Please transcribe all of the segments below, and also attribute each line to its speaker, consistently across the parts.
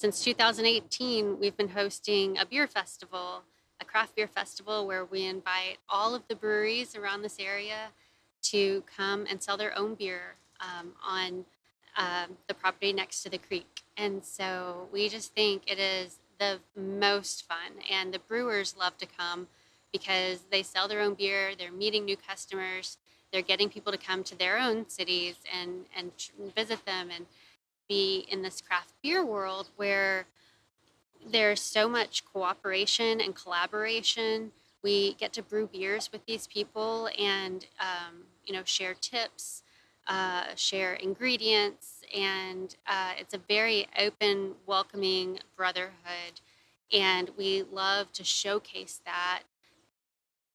Speaker 1: since 2018, we've been hosting a beer festival, a craft beer festival where we invite all of the breweries around this area to come and sell their own beer um, on um, the property next to the creek. And so we just think it is the most fun, and the brewers love to come because they sell their own beer, they're meeting new customers, they're getting people to come to their own cities and, and visit them and be in this craft beer world where there's so much cooperation and collaboration. We get to brew beers with these people and, um, you know, share tips, uh, share ingredients, and uh, it's a very open, welcoming brotherhood. And we love to showcase that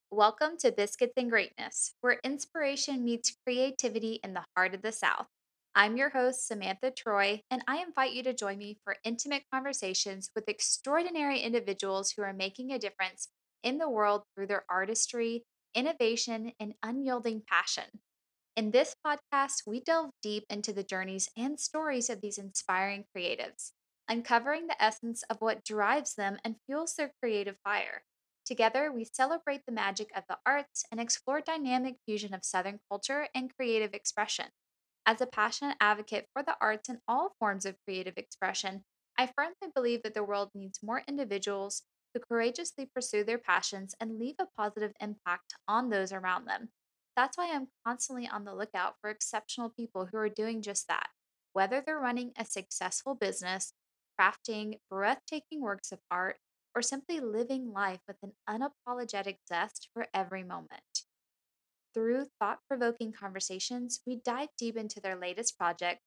Speaker 2: Welcome to Biscuits and Greatness, where inspiration meets creativity in the heart of the South. I'm your host, Samantha Troy, and I invite you to join me for intimate conversations with extraordinary individuals who are making a difference in the world through their artistry, innovation, and unyielding passion. In this podcast, we delve deep into the journeys and stories of these inspiring creatives, uncovering the essence of what drives them and fuels their creative fire. Together, we celebrate the magic of the arts and explore dynamic fusion of Southern culture and creative expression. As a passionate advocate for the arts and all forms of creative expression, I firmly believe that the world needs more individuals who courageously pursue their passions and leave a positive impact on those around them. That's why I'm constantly on the lookout for exceptional people who are doing just that, whether they're running a successful business, crafting breathtaking works of art, or simply living life with an unapologetic zest for every moment. Through thought provoking conversations, we dive deep into their latest project,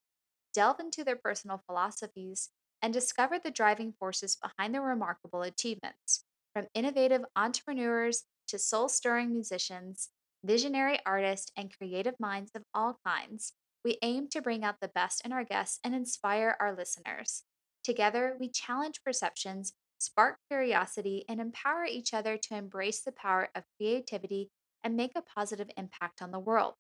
Speaker 2: delve into their personal philosophies, and discover the driving forces behind their remarkable achievements. From innovative entrepreneurs to soul stirring musicians, visionary artists, and creative minds of all kinds, we aim to bring out the best in our guests and inspire our listeners. Together, we challenge perceptions spark curiosity, and empower each other to embrace the power of creativity and make a positive impact on the world.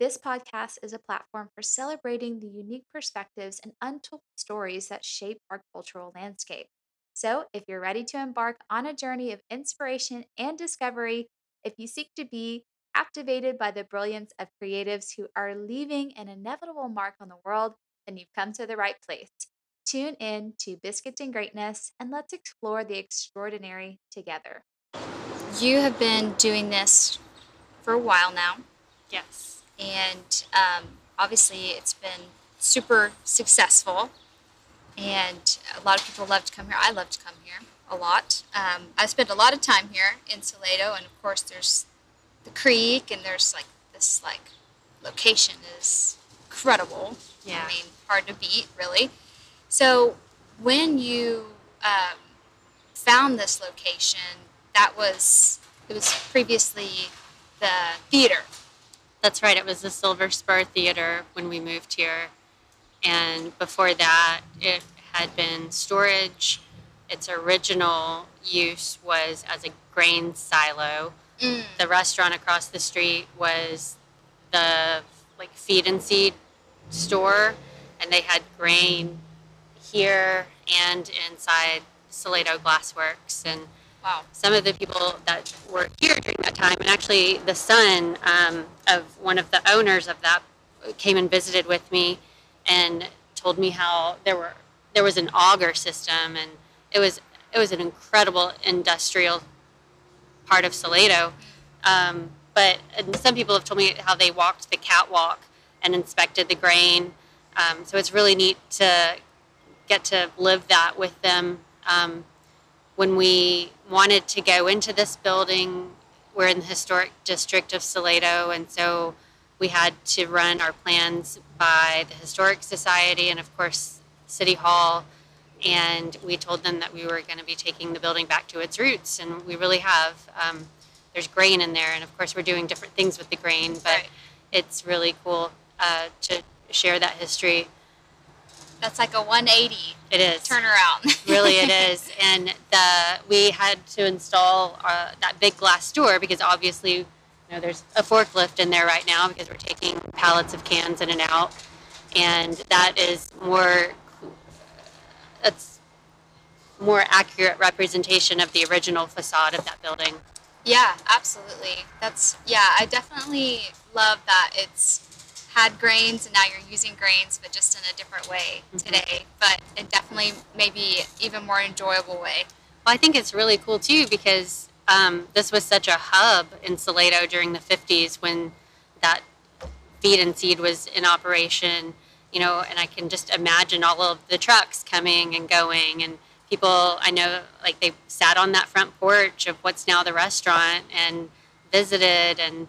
Speaker 2: This podcast is a platform for celebrating the unique perspectives and untold stories that shape our cultural landscape. So, if you're ready to embark on a journey of inspiration and discovery, if you seek to be captivated by the brilliance of creatives who are leaving an inevitable mark on the world, then you've come to the right place. Tune in to Biscuits and Greatness and let's explore the extraordinary together. You have been doing this for a while now.
Speaker 1: Yes.
Speaker 2: And um, obviously, it's been super successful. And a lot of people love to come here. I love to come here a lot. Um, I spend a lot of time here in Salado, and of course, there's the creek, and there's like this like location is incredible.
Speaker 1: Yeah.
Speaker 2: I mean, hard to beat, really. So when you um, found this location, that was it was previously the theater.
Speaker 1: That's right. It was the Silver Spur Theater when we moved here, and before that, it had been storage. Its original use was as a grain silo.
Speaker 2: Mm.
Speaker 1: The restaurant across the street was the like feed and seed store, and they had grain here and inside Salado Glassworks. And
Speaker 2: Wow.
Speaker 1: some of the people that were here during that time, and actually the son um, of one of the owners of that came and visited with me and told me how there were there was an auger system and it was it was an incredible industrial part of Salado. Um, but some people have told me how they walked the catwalk and inspected the grain. Um, so it's really neat to get to live that with them. Um, when we wanted to go into this building, we're in the historic district of Salado, and so we had to run our plans by the Historic Society and, of course, City Hall. And we told them that we were going to be taking the building back to its roots, and we really have. Um, there's grain in there, and of course, we're doing different things with the grain, but
Speaker 2: Right.
Speaker 1: it's really cool uh, to share that history.
Speaker 2: That's like a 180
Speaker 1: It is.
Speaker 2: turnaround.
Speaker 1: really it is and the we had to install uh, that big glass door because obviously you know there's a forklift in there right now because we're taking pallets of cans in and out and that is more it's more accurate representation of the original facade of that building.
Speaker 3: Yeah, absolutely. That's yeah, I definitely love that it's had grains and now you're using grains but just in a different way
Speaker 1: Mhm.
Speaker 3: today, but in definitely maybe even more enjoyable way.
Speaker 1: Well, I think it's really cool too because um, this was such a hub in Salado during the 50s when that feed and seed was in operation, you know, and I can just imagine all of the trucks coming and going and people I know like they sat on that front porch of what's now the restaurant and visited and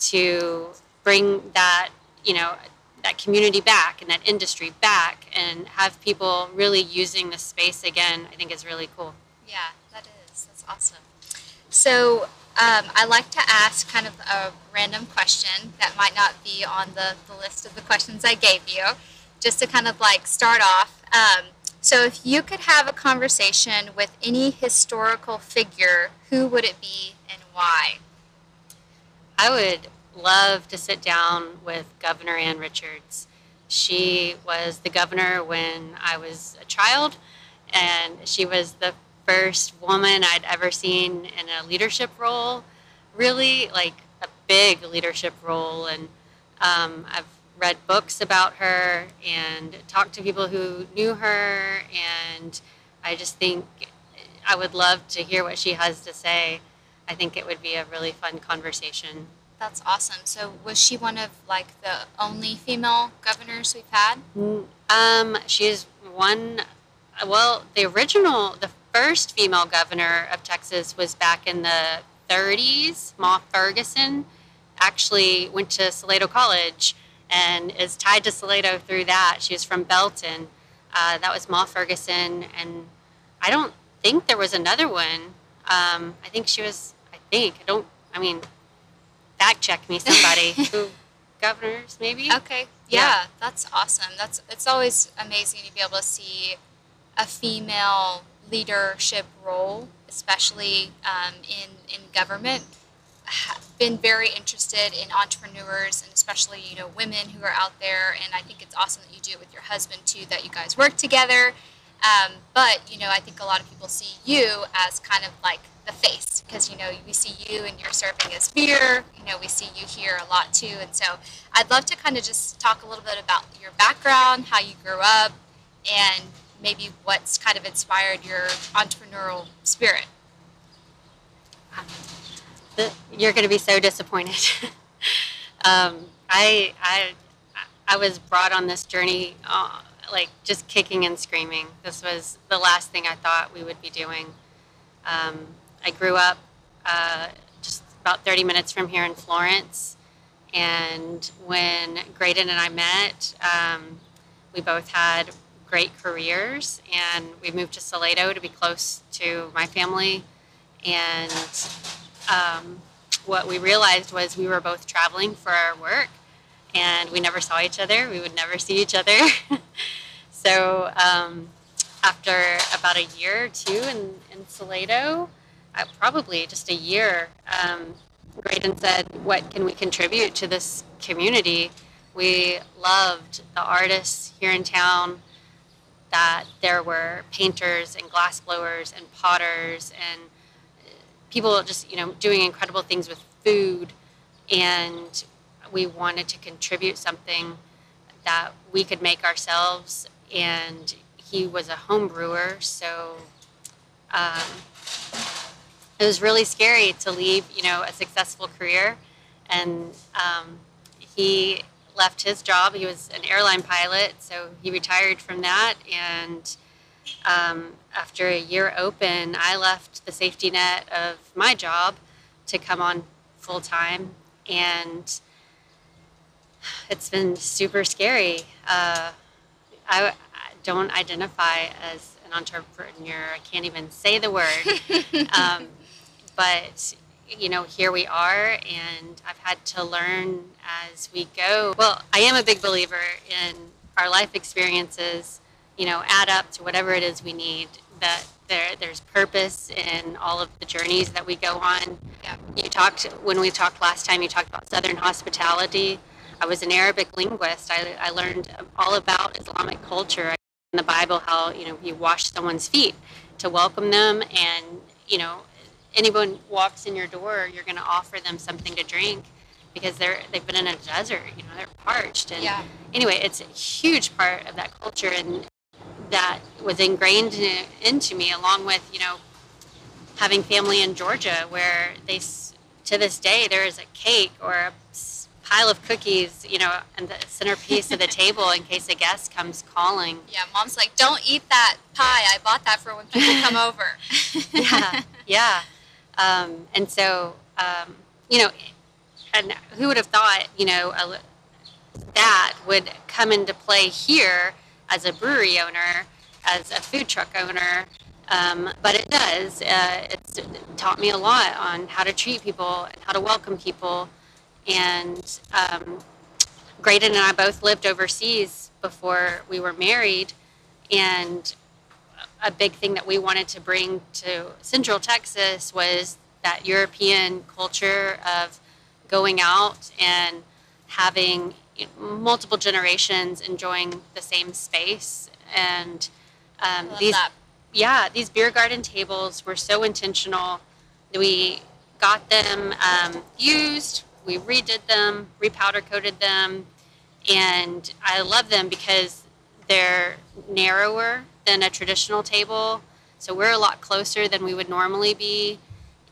Speaker 1: to bring that, you know, that community back and that industry back and have people really using the space again, I think is really cool.
Speaker 3: Yeah, that is. That's awesome. So um, I like to ask kind of a random question that might not be on the, the list of the questions I gave you, just to kind of like start off. Um, so if you could have a conversation with any historical figure, who would it be and why?
Speaker 1: I would love to sit down with Governor Ann Richards. She was the governor when I was a child, and she was the first woman I'd ever seen in a leadership role, really like a big leadership role. And um, I've read books about her and talked to people who knew her, and I just think I would love to hear what she has to say. I think it would be a really fun conversation.
Speaker 3: That's awesome. So was she one of like the only female governors we've had?
Speaker 1: Um, she is one. Well, the original, the first female governor of Texas was back in the 30s. Ma Ferguson actually went to Salado College and is tied to Salado through that. She was from Belton. Uh, that was Ma Ferguson, and I don't think there was another one. Um, I think she was. I think I don't. I mean, fact check me, somebody. who governors maybe?
Speaker 3: Okay. Yeah,
Speaker 1: Yeah.
Speaker 3: that's awesome. That's it's always amazing to be able to see a female leadership role, especially um, in in government. Ha- Been very interested in entrepreneurs and especially you know women who are out there, and I think it's awesome that you do it with your husband too. That you guys work together. Um, but you know, I think a lot of people see you as kind of like the face because you know we see you and you're serving as beer. You know, we see you here a lot too, and so I'd love to kind of just talk a little bit about your background, how you grew up, and maybe what's kind of inspired your entrepreneurial spirit.
Speaker 1: you're going to be so disappointed. um, I, I, I was brought on this journey, uh, like just kicking and screaming. This was the last thing I thought we would be doing. Um, I grew up uh, just about 30 minutes from here in Florence, and when Graydon and I met, um, we both had great careers, and we moved to Salado to be close to my family, and um, what we realized was we were both traveling for our work and we never saw each other. We would never see each other. so um, after about a year or two in, in Salado, uh, probably just a year, um, Graydon said, What can we contribute to this community? We loved the artists here in town, that there were painters and glassblowers and potters and people just you know doing incredible things with food and we wanted to contribute something that we could make ourselves and he was a home brewer so um, it was really scary to leave you know a successful career and um, he left his job he was an airline pilot so he retired from that and um, after a year open, I left the safety net of my job to come on full time, and it's been super scary. Uh, I, I don't identify as an entrepreneur. I can't even say the word. um, but you know, here we are, and I've had to learn as we go. Well, I am a big believer in our life experiences you know, add up to whatever it is we need. That there, there's purpose in all of the journeys that we go on.
Speaker 3: Yeah.
Speaker 1: You talked when we talked last time. You talked about Southern hospitality. I was an Arabic linguist. I, I learned all about Islamic culture in the Bible. How you know you wash someone's feet, to welcome them and you know anyone walks in your door you're going to offer them something to drink because they're they've been in a desert you know they're parched and
Speaker 3: Yeah.
Speaker 1: anyway it's a huge part of that culture and that was ingrained in, into me along with you know having family in georgia where they to this day there is a cake or a pile of cookies you know and the centerpiece of the table in case a guest comes calling
Speaker 3: Yeah, mom's like, don't eat that pie. I bought that for when people come over.
Speaker 1: yeah, yeah. Um, and so, um, you know, and who would have thought, you know, a, that would come into play here as a brewery owner, as a food truck owner. Um, but it does. Uh, it's taught me a lot on how to treat people and how to welcome people. And um, Graydon and I both lived overseas before we were married. And a big thing that we wanted to bring to Central Texas was that European culture of going out and having multiple generations enjoying the same space. And um, these,
Speaker 3: that.
Speaker 1: yeah, these beer garden tables were so intentional. We got them um, used, we redid them, repowder coated them, and I love them because they're narrower than a traditional table. So we're a lot closer than we would normally be,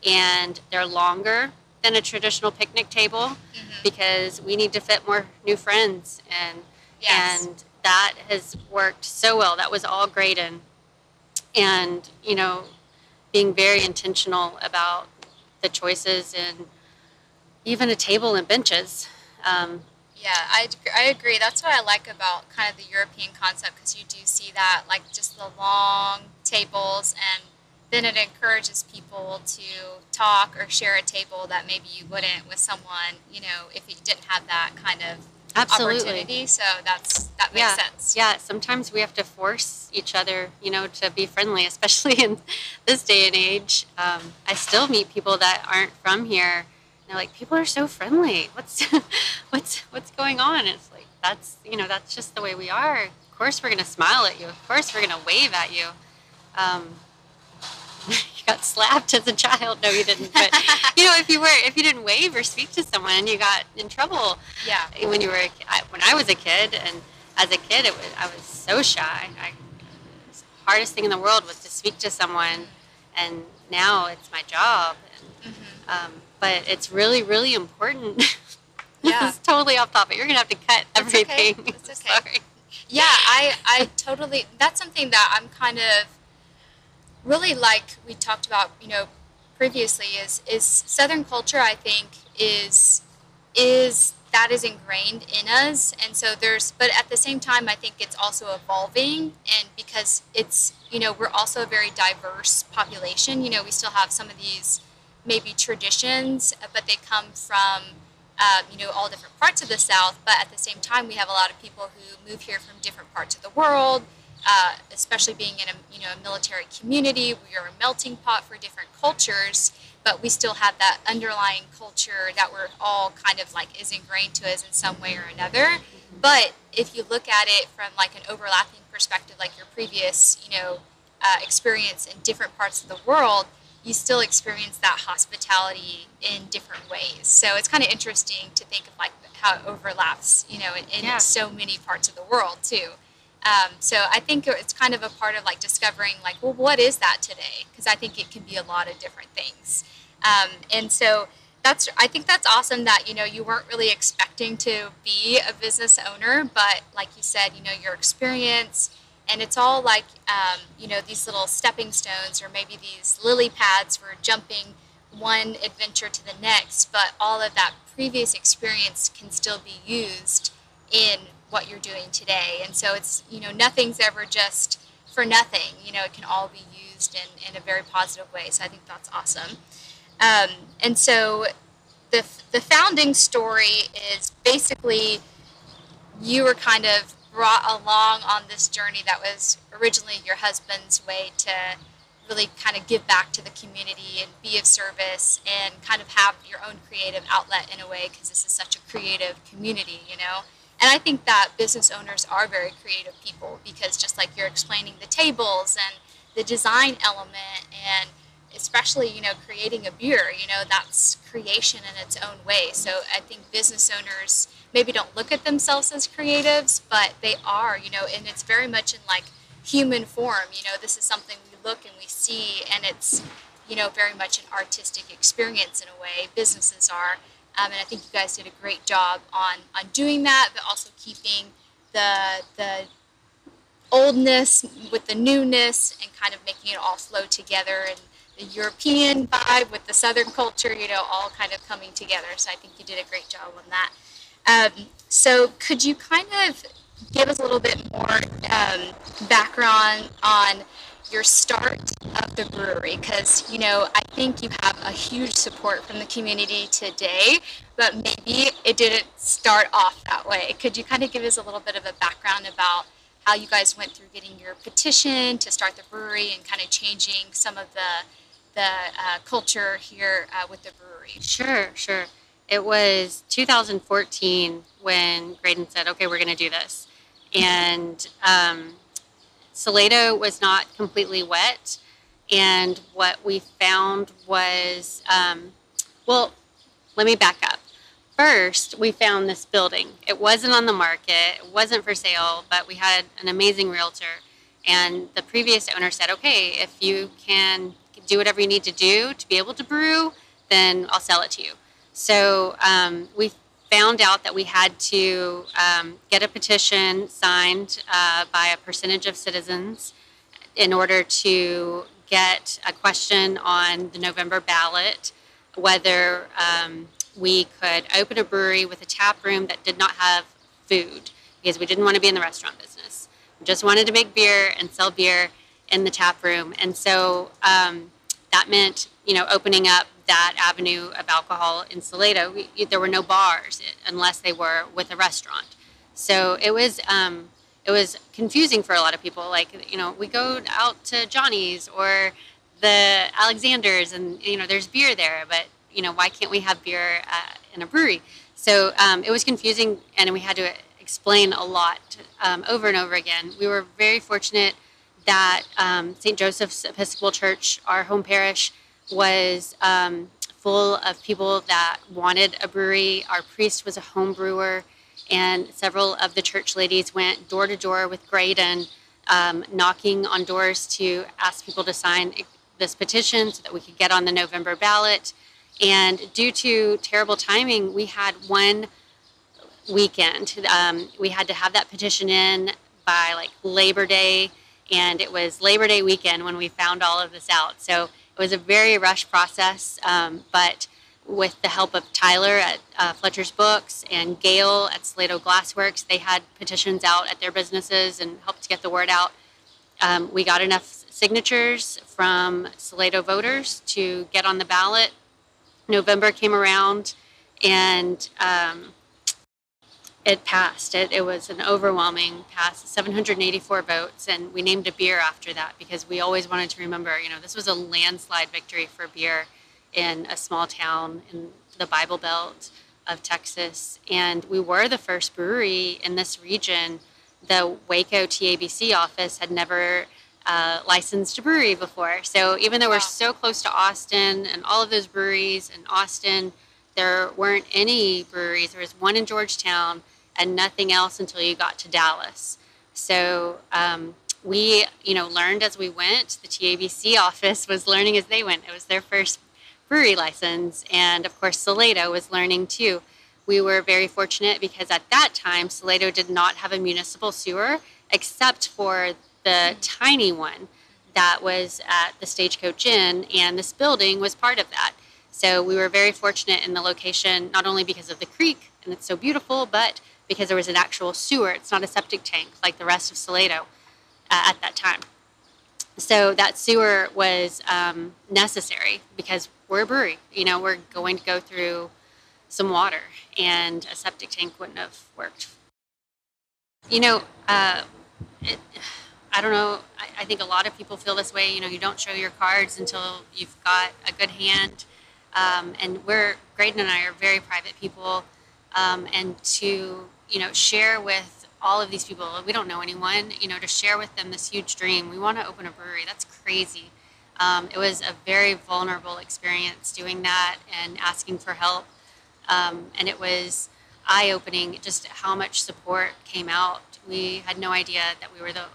Speaker 1: and they're longer than a traditional picnic table because we need to fit more new friends and
Speaker 3: Yes.
Speaker 1: and that has worked so well. That was all Graydon. And, you know, being very intentional about the choices and even a table and benches. Um,
Speaker 3: Yeah, I, I agree. That's what I like about kind of the European concept because you do see that, like just the long tables, and then it encourages people to talk or share a table that maybe you wouldn't with someone, you know, if you didn't have that kind of
Speaker 1: absolutely.
Speaker 3: opportunity. So that's that makes
Speaker 1: yeah.
Speaker 3: sense.
Speaker 1: Yeah, sometimes we have to force each other, you know, to be friendly, especially in this day and age. Um, I still meet people that aren't from here. They're like, people are so friendly. What's, what's, what's going on? It's like that's, you know, that's just the way we are. Of course, we're gonna smile at you. Of course, we're gonna wave at you. Um, you got slapped as a child. No, you didn't. But you know, if you were, if you didn't wave or speak to someone, and you got in trouble,
Speaker 3: Yeah.
Speaker 1: when you were a I- when I was a kid and as a kid it was I was so shy. I, the hardest thing in the world was to speak to someone, and now it's my job. And,
Speaker 3: Mm-hmm.
Speaker 1: um, but it's really really important.
Speaker 3: Yeah.
Speaker 1: this is totally off topic. You're gonna have to cut
Speaker 3: That's okay.
Speaker 1: everything.
Speaker 3: That's okay.
Speaker 1: Sorry.
Speaker 3: Yeah, I, I totally, that's something that I'm kind of really like we talked about, you know, previously is, is Southern culture, I think is, is, that is ingrained in us. And so there's, but at the same time, I think it's also evolving and because it's, you know, we're also a very diverse population, you know, we still have some of these maybe traditions, but they come from, um, you know, all different parts of the South. But at the same time, we have a lot of people who move here from different parts of the world. Uh, especially being in a you know a military community, we are a melting pot for different cultures. But we still have that underlying culture that we're all kind of like is ingrained to us in some way or another. But if you look at it from like an overlapping perspective, like your previous you know uh, experience in different parts of the world, you still experience that hospitality in different ways. So it's kind of interesting to think of like how it overlaps, you know, in, in
Speaker 1: Yeah.
Speaker 3: so many parts of the world too. Um, so I think it's kind of a part of like discovering like, well, what is that today? Because I think it can be a lot of different things. Um, and so that's I think that's awesome that you know you weren't really expecting to be a business owner, but like you said, you know your experience and it's all like um, you know these little stepping stones or maybe these lily pads for jumping one adventure to the next but all of that previous experience can still be used in what you're doing today. And so it's you know nothing's ever just for nothing you know it can all be used in, in a very positive way. So i think that's awesome. Um, and so the, the founding story is basically you were kind of brought along on this journey that was originally your husband's way to really kind of give back to the community and be of service and kind of have your own creative outlet in a way because this is such a creative community, you know. And I think that business owners are very creative people because just like you're explaining the tables and the design element and especially you know creating a beer you know that's creation in its own way so i think business owners maybe don't look at themselves as creatives but they are you know and it's very much in like human form you know this is something we look and we see and it's you know very much an artistic experience in a way businesses are um, and i think you guys did a great job on on doing that but also keeping the the oldness with the newness and kind of making it all flow together and the European vibe with the Southern culture, you know, all kind of coming together. So I think you did a great job on that. Um, so could you kind of give us a little bit more um, background on your start of the brewery? Because, you know, I think you have a huge support from the community today, but maybe it didn't start off that way. Could you kind of give us a little bit of a background about how you guys went through getting your petition to start the brewery and kind of changing some of the the uh, culture here uh, with the brewery.
Speaker 1: Sure, sure. It was 2014 when Graydon said, "Okay, we're going to do this," and um, Salado was not completely wet, and what we found was, um, well, let me back up. First, we found this building. It wasn't on the market, it wasn't for sale, but we had an amazing realtor. And the previous owner said, okay, if you can do whatever you need to do to be able to brew, then I'll sell it to you. So um, we found out that we had to um, get a petition signed uh, by a percentage of citizens in order to get a question on the November ballot whether um, we could open a brewery with a tap room that did not have food because we didn't want to be in the restaurant business. We just wanted to make beer and sell beer in the tap room. And so um, that meant, you know, opening up that avenue of alcohol in Salado. We, there were no bars unless they were with a restaurant. So it was um, it was confusing for a lot of people. Like you know, we go out to Johnny's or the Alexander's, and you know, there's beer there, but you know, why can't we have beer uh, in a brewery? So um, it was confusing, and we had to explain a lot um, over and over again. We were very fortunate that um, St. Joseph's Episcopal Church, our home parish, was um, full of people that wanted a brewery. Our priest was a home brewer, and several of the church ladies went door to door with Graydon, um, knocking on doors to ask people to sign this petition so that we could get on the November ballot. And due to terrible timing, we had one weekend. Um, we had to have that petition in by like Labor Day, and it was Labor Day weekend when we found all of this out. So it was a very rushed process, um, but with the help of Tyler at uh, Fletcher's Books and Gail at Salado Glassworks, they had petitions out at their businesses and helped to get the word out. Um, we got enough signatures from Salado voters to get on the ballot November came around and um, it passed. It, it was an overwhelming pass, 784 votes, and we named a beer after that because we always wanted to remember, you know, this was a landslide victory for beer in a small town in the Bible Belt of Texas. And we were the first brewery in this region. The Waco TABC office had never uh, licensed a brewery before. So even though we're so close to Austin and all of those breweries in Austin, there weren't any breweries. There was one in Georgetown and nothing else until you got to Dallas. So um, we, you know, learned as we went. The TABC office was learning as they went. It was their first brewery license, and of course, Salado was learning too. We were very fortunate because at that time, Salado did not have a municipal sewer except for the tiny one that was at the Stagecoach Inn, and this building was part of that. So we were very fortunate in the location, not only because of the creek and it's so beautiful, but because there was an actual sewer. It's not a septic tank like the rest of Salado uh, at that time. So that sewer was um, necessary because we're a brewery. You know, we're going to go through some water, and a septic tank wouldn't have worked. You know, uh, it, I don't know. I, I, think a lot of people feel this way. You know, you don't show your cards until you've got a good hand. Um, and we're Graydon and I are very private people, um, and to you know share with all of these people. We don't know anyone, you know, to share with them this huge dream. We want to open a brewery. That's crazy. Um, it was a very vulnerable experience doing that and asking for help. Um, and it was eye opening just how much support came out. We had no idea that we were the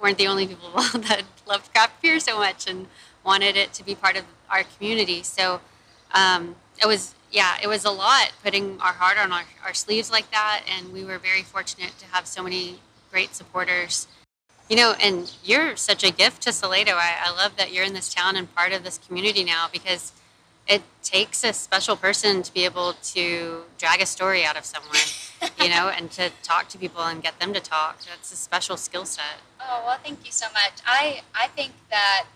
Speaker 1: weren't the only people that loved craft beer so much and wanted it to be part of our community. So um, it was yeah, it was a lot putting our heart on our, our sleeves like that, and we were very fortunate to have so many great supporters. You know, and you're such a gift to Salado. I, I love that you're in this town and part of this community now because it takes a special person to be able to drag a story out of someone, you know, and to talk to people and get them to talk. That's a special skill set.
Speaker 3: Oh well, thank you so much. I I think that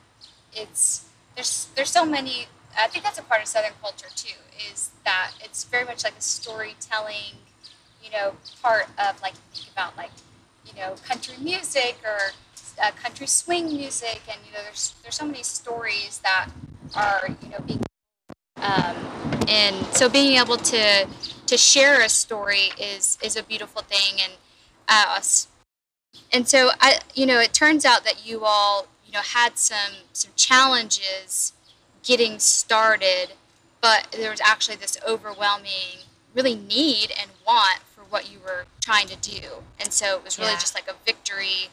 Speaker 3: it's there's there's so many. I think that's a part of Southern culture too. Is that it's very much like a storytelling, you know, part of like you think about like you know country music or uh, country swing music, and you know there's there's so many stories that are you know being um, and so being able to to share a story is is a beautiful thing and uh, and so I you know it turns out that you all you know had some some challenges getting started but there was actually this overwhelming really need and want for what you were trying to do and so it was really
Speaker 1: Yeah.
Speaker 3: just like a victory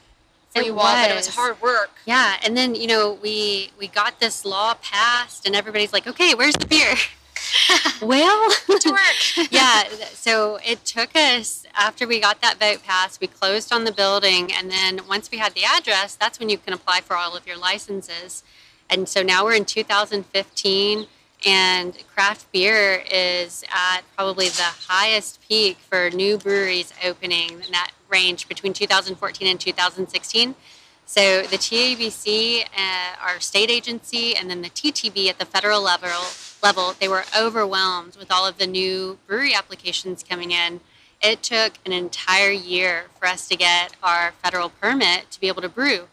Speaker 3: for
Speaker 1: It
Speaker 3: you all but it was
Speaker 1: was.
Speaker 3: hard work
Speaker 1: Yeah, and then you know we we got this law passed, and everybody's like, "Okay, where's the beer?" well, yeah. So it took us after we got that vote passed. We closed on the building, and then once we had the address, that's when you can apply for all of your licenses. And so now we're in 2015, and craft beer is at probably the highest peak for new breweries opening in that range between 2014 and 2016. So the TABC, uh, our state agency, and then the TTB at the federal level, level, they were overwhelmed with all of the new brewery applications coming in. It took an entire year for us to get our federal permit to be able to brew,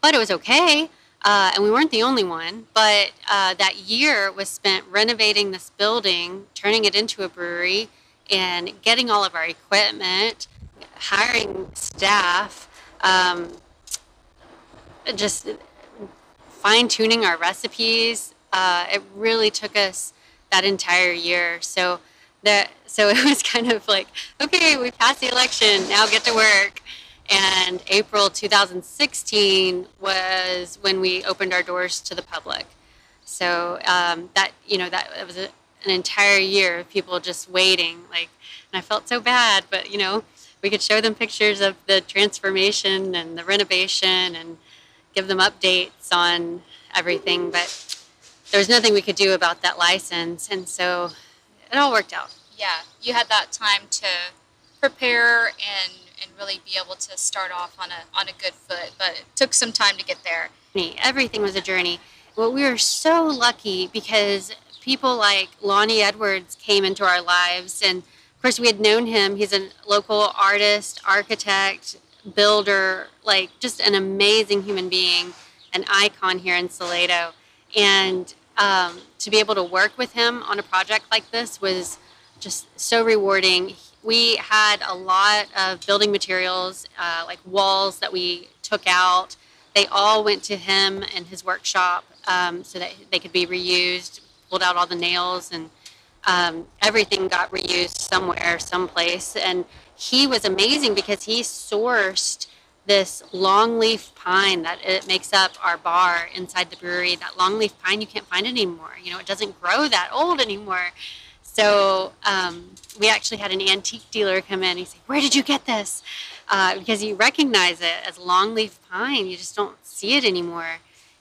Speaker 1: but it was okay. Uh, and we weren't the only one. But uh, that year was spent renovating this building, turning it into a brewery, and getting all of our equipment, hiring staff. Um, just fine tuning our recipes. Uh, it really took us that entire year. So that so it was kind of like, okay, we passed the election, now get to work. And April 2016 was when we opened our doors to the public. So um, that you know that, was a, an entire year of people just waiting. Like, and I felt so bad, but you know, we could show them pictures of the transformation and the renovation and give them updates on everything. But there was nothing we could do about that license, and so it all worked out.
Speaker 3: yeah, you had that time to prepare and and really be able to start off on a on a good foot, but it took some time to get there.
Speaker 1: Everything was a journey. Well, we were so lucky because people like Lonnie Edwards came into our lives. And of course, we had known him. He's a local artist, architect, builder, like just an amazing human being, an icon here in Salado. And um, to be able to work with him on a project like this was just so rewarding. We had a lot of building materials, uh, like walls that we took out. They all went to him and his workshop um, so that they could be reused. Pulled out all the nails and um, everything got reused somewhere, someplace. And he was amazing because he sourced this longleaf pine that it makes up our bar inside the brewery. That longleaf pine you can't find anymore. You know, it doesn't grow that old anymore. So um, we actually had an antique dealer come in. He said, "Where did you get this?" Uh, because you recognize it as longleaf pine. You just don't see it anymore.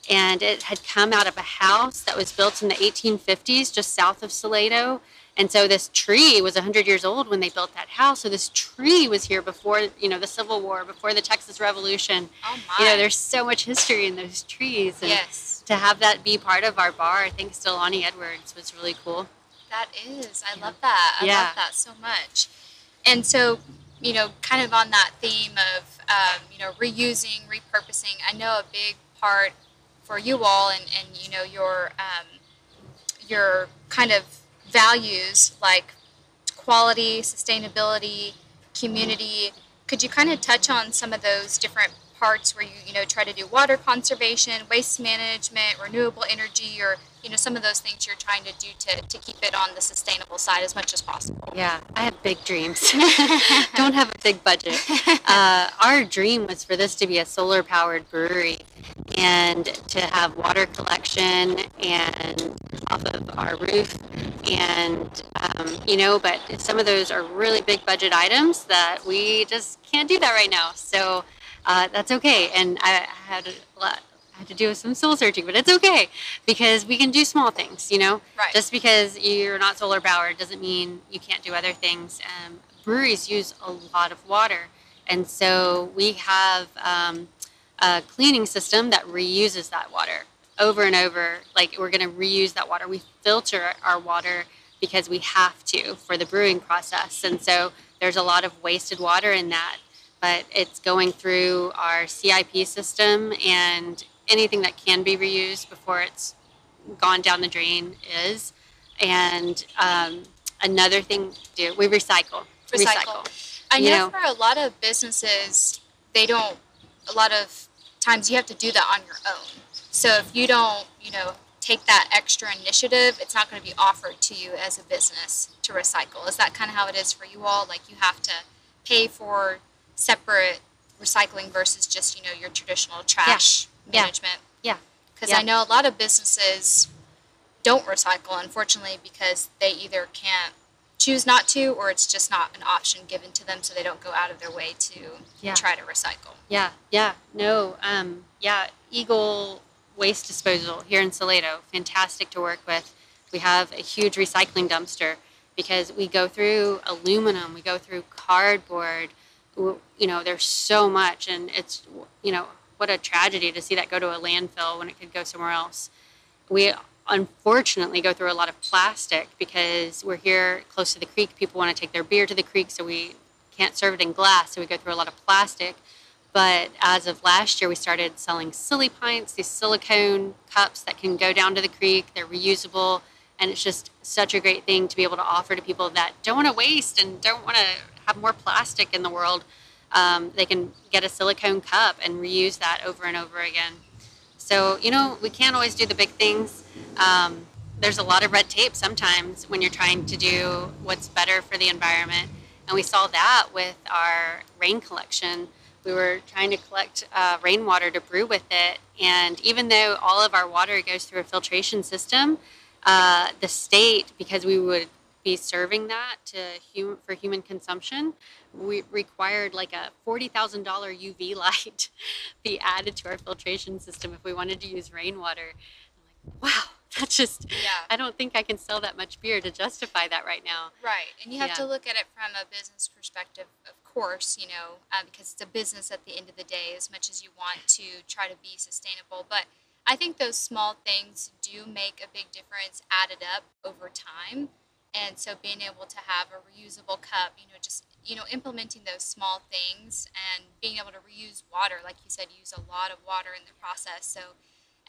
Speaker 1: And it had come out of a house that was built in the 1850s, just south of Salado. And so this tree was 100 years old when they built that house. So this tree was here before, you know, the Civil War, before the Texas Revolution.
Speaker 3: Oh my!
Speaker 1: You know, there's so much history in those trees. And
Speaker 3: yes,
Speaker 1: to have that be part of our bar, thanks to Lonnie Edwards, was really cool.
Speaker 3: That is. I love that. I
Speaker 1: Yeah.
Speaker 3: love that so much. And so, you know, kind of on that theme of um, you know reusing, repurposing. I know a big part for you all, and and you know your um, your kind of values like quality, sustainability, community. could you kind of touch on some of those different parts where you you know try to do water conservation, waste management, renewable energy, or you know some of those things you're trying to do to, to keep it on the sustainable side as much as possible.
Speaker 1: Yeah, I have big dreams. Don't have a big budget. Uh, our dream was for this to be a solar powered brewery and to have water collection and off of our roof. And, um, you know, but some of those are really big budget items that we just can't do that right now. So uh, that's okay. And I had a lot. I had to do some soul searching, but it's okay because we can do small things, you know?
Speaker 3: Right.
Speaker 1: Just because you're not solar powered doesn't mean you can't do other things. Um, breweries use a lot of water. And so we have um, a cleaning system that reuses that water over and over. Like we're going to reuse that water. We filter our water because we have to for the brewing process. And so there's a lot of wasted water in that. But it's going through our CIP system and anything that can be reused before it's gone down the drain is. And um, another thing to do, we recycle.
Speaker 3: Recycle. I
Speaker 1: You
Speaker 3: know,
Speaker 1: know.
Speaker 3: for a lot of businesses, they don't. A lot of times, you have to do that on your own. So if you don't, you know, take that extra initiative, it's not going to be offered to you as a business to recycle. Is that kind of how it is for you all? Like you have to pay for separate recycling versus just you know your traditional trash
Speaker 1: Yeah.
Speaker 3: management.
Speaker 1: Yeah.
Speaker 3: Because
Speaker 1: Yeah.
Speaker 3: I know a lot of businesses don't recycle, unfortunately, because they either can't choose not to or it's just not an option given to them so they don't go out of their way to
Speaker 1: Yeah.
Speaker 3: try to recycle.
Speaker 1: Yeah, yeah, no, um, yeah, Eagle Waste Disposal here in Salado, fantastic to work with. We have a huge recycling dumpster because we go through aluminum, we go through cardboard. You know, there's so much, and it's you know what a tragedy to see that go to a landfill when it could go somewhere else. We unfortunately go through a lot of plastic because we're here close to the creek. People want to take their beer to the creek, so we can't serve it in glass, so we go through a lot of plastic. But as of last year, we started selling Silipints, these silicone cups that can go down to the creek. They're reusable, and it's just such a great thing to be able to offer to people that don't want to waste and don't want to have more plastic in the world. Um, they can get a silicone cup and reuse that over and over again. So, you know, we can't always do the big things. Um, there's a lot of red tape sometimes when you're trying to do what's better for the environment. And we saw that with our rain collection. We were trying to collect uh, rainwater to brew with it. And even though all of our water goes through a filtration system, uh, the state, because we would be serving that to hum- for human consumption, we required like a forty thousand dollar UV light be added to our filtration system if we wanted to use rainwater. I'm like, wow, that's just.
Speaker 3: Yeah.
Speaker 1: I don't think I can sell that much beer to justify that right now.
Speaker 3: Right, and you have to look at it from a business perspective, of course, you know, uh, because it's a business at the end of the day, as much as you want to try to be sustainable. But I think those small things do make a big difference added up over time. And so being able to have a reusable cup, you know, just, you know, implementing those small things and being able to reuse water, like you said, use a lot of water in the process. So,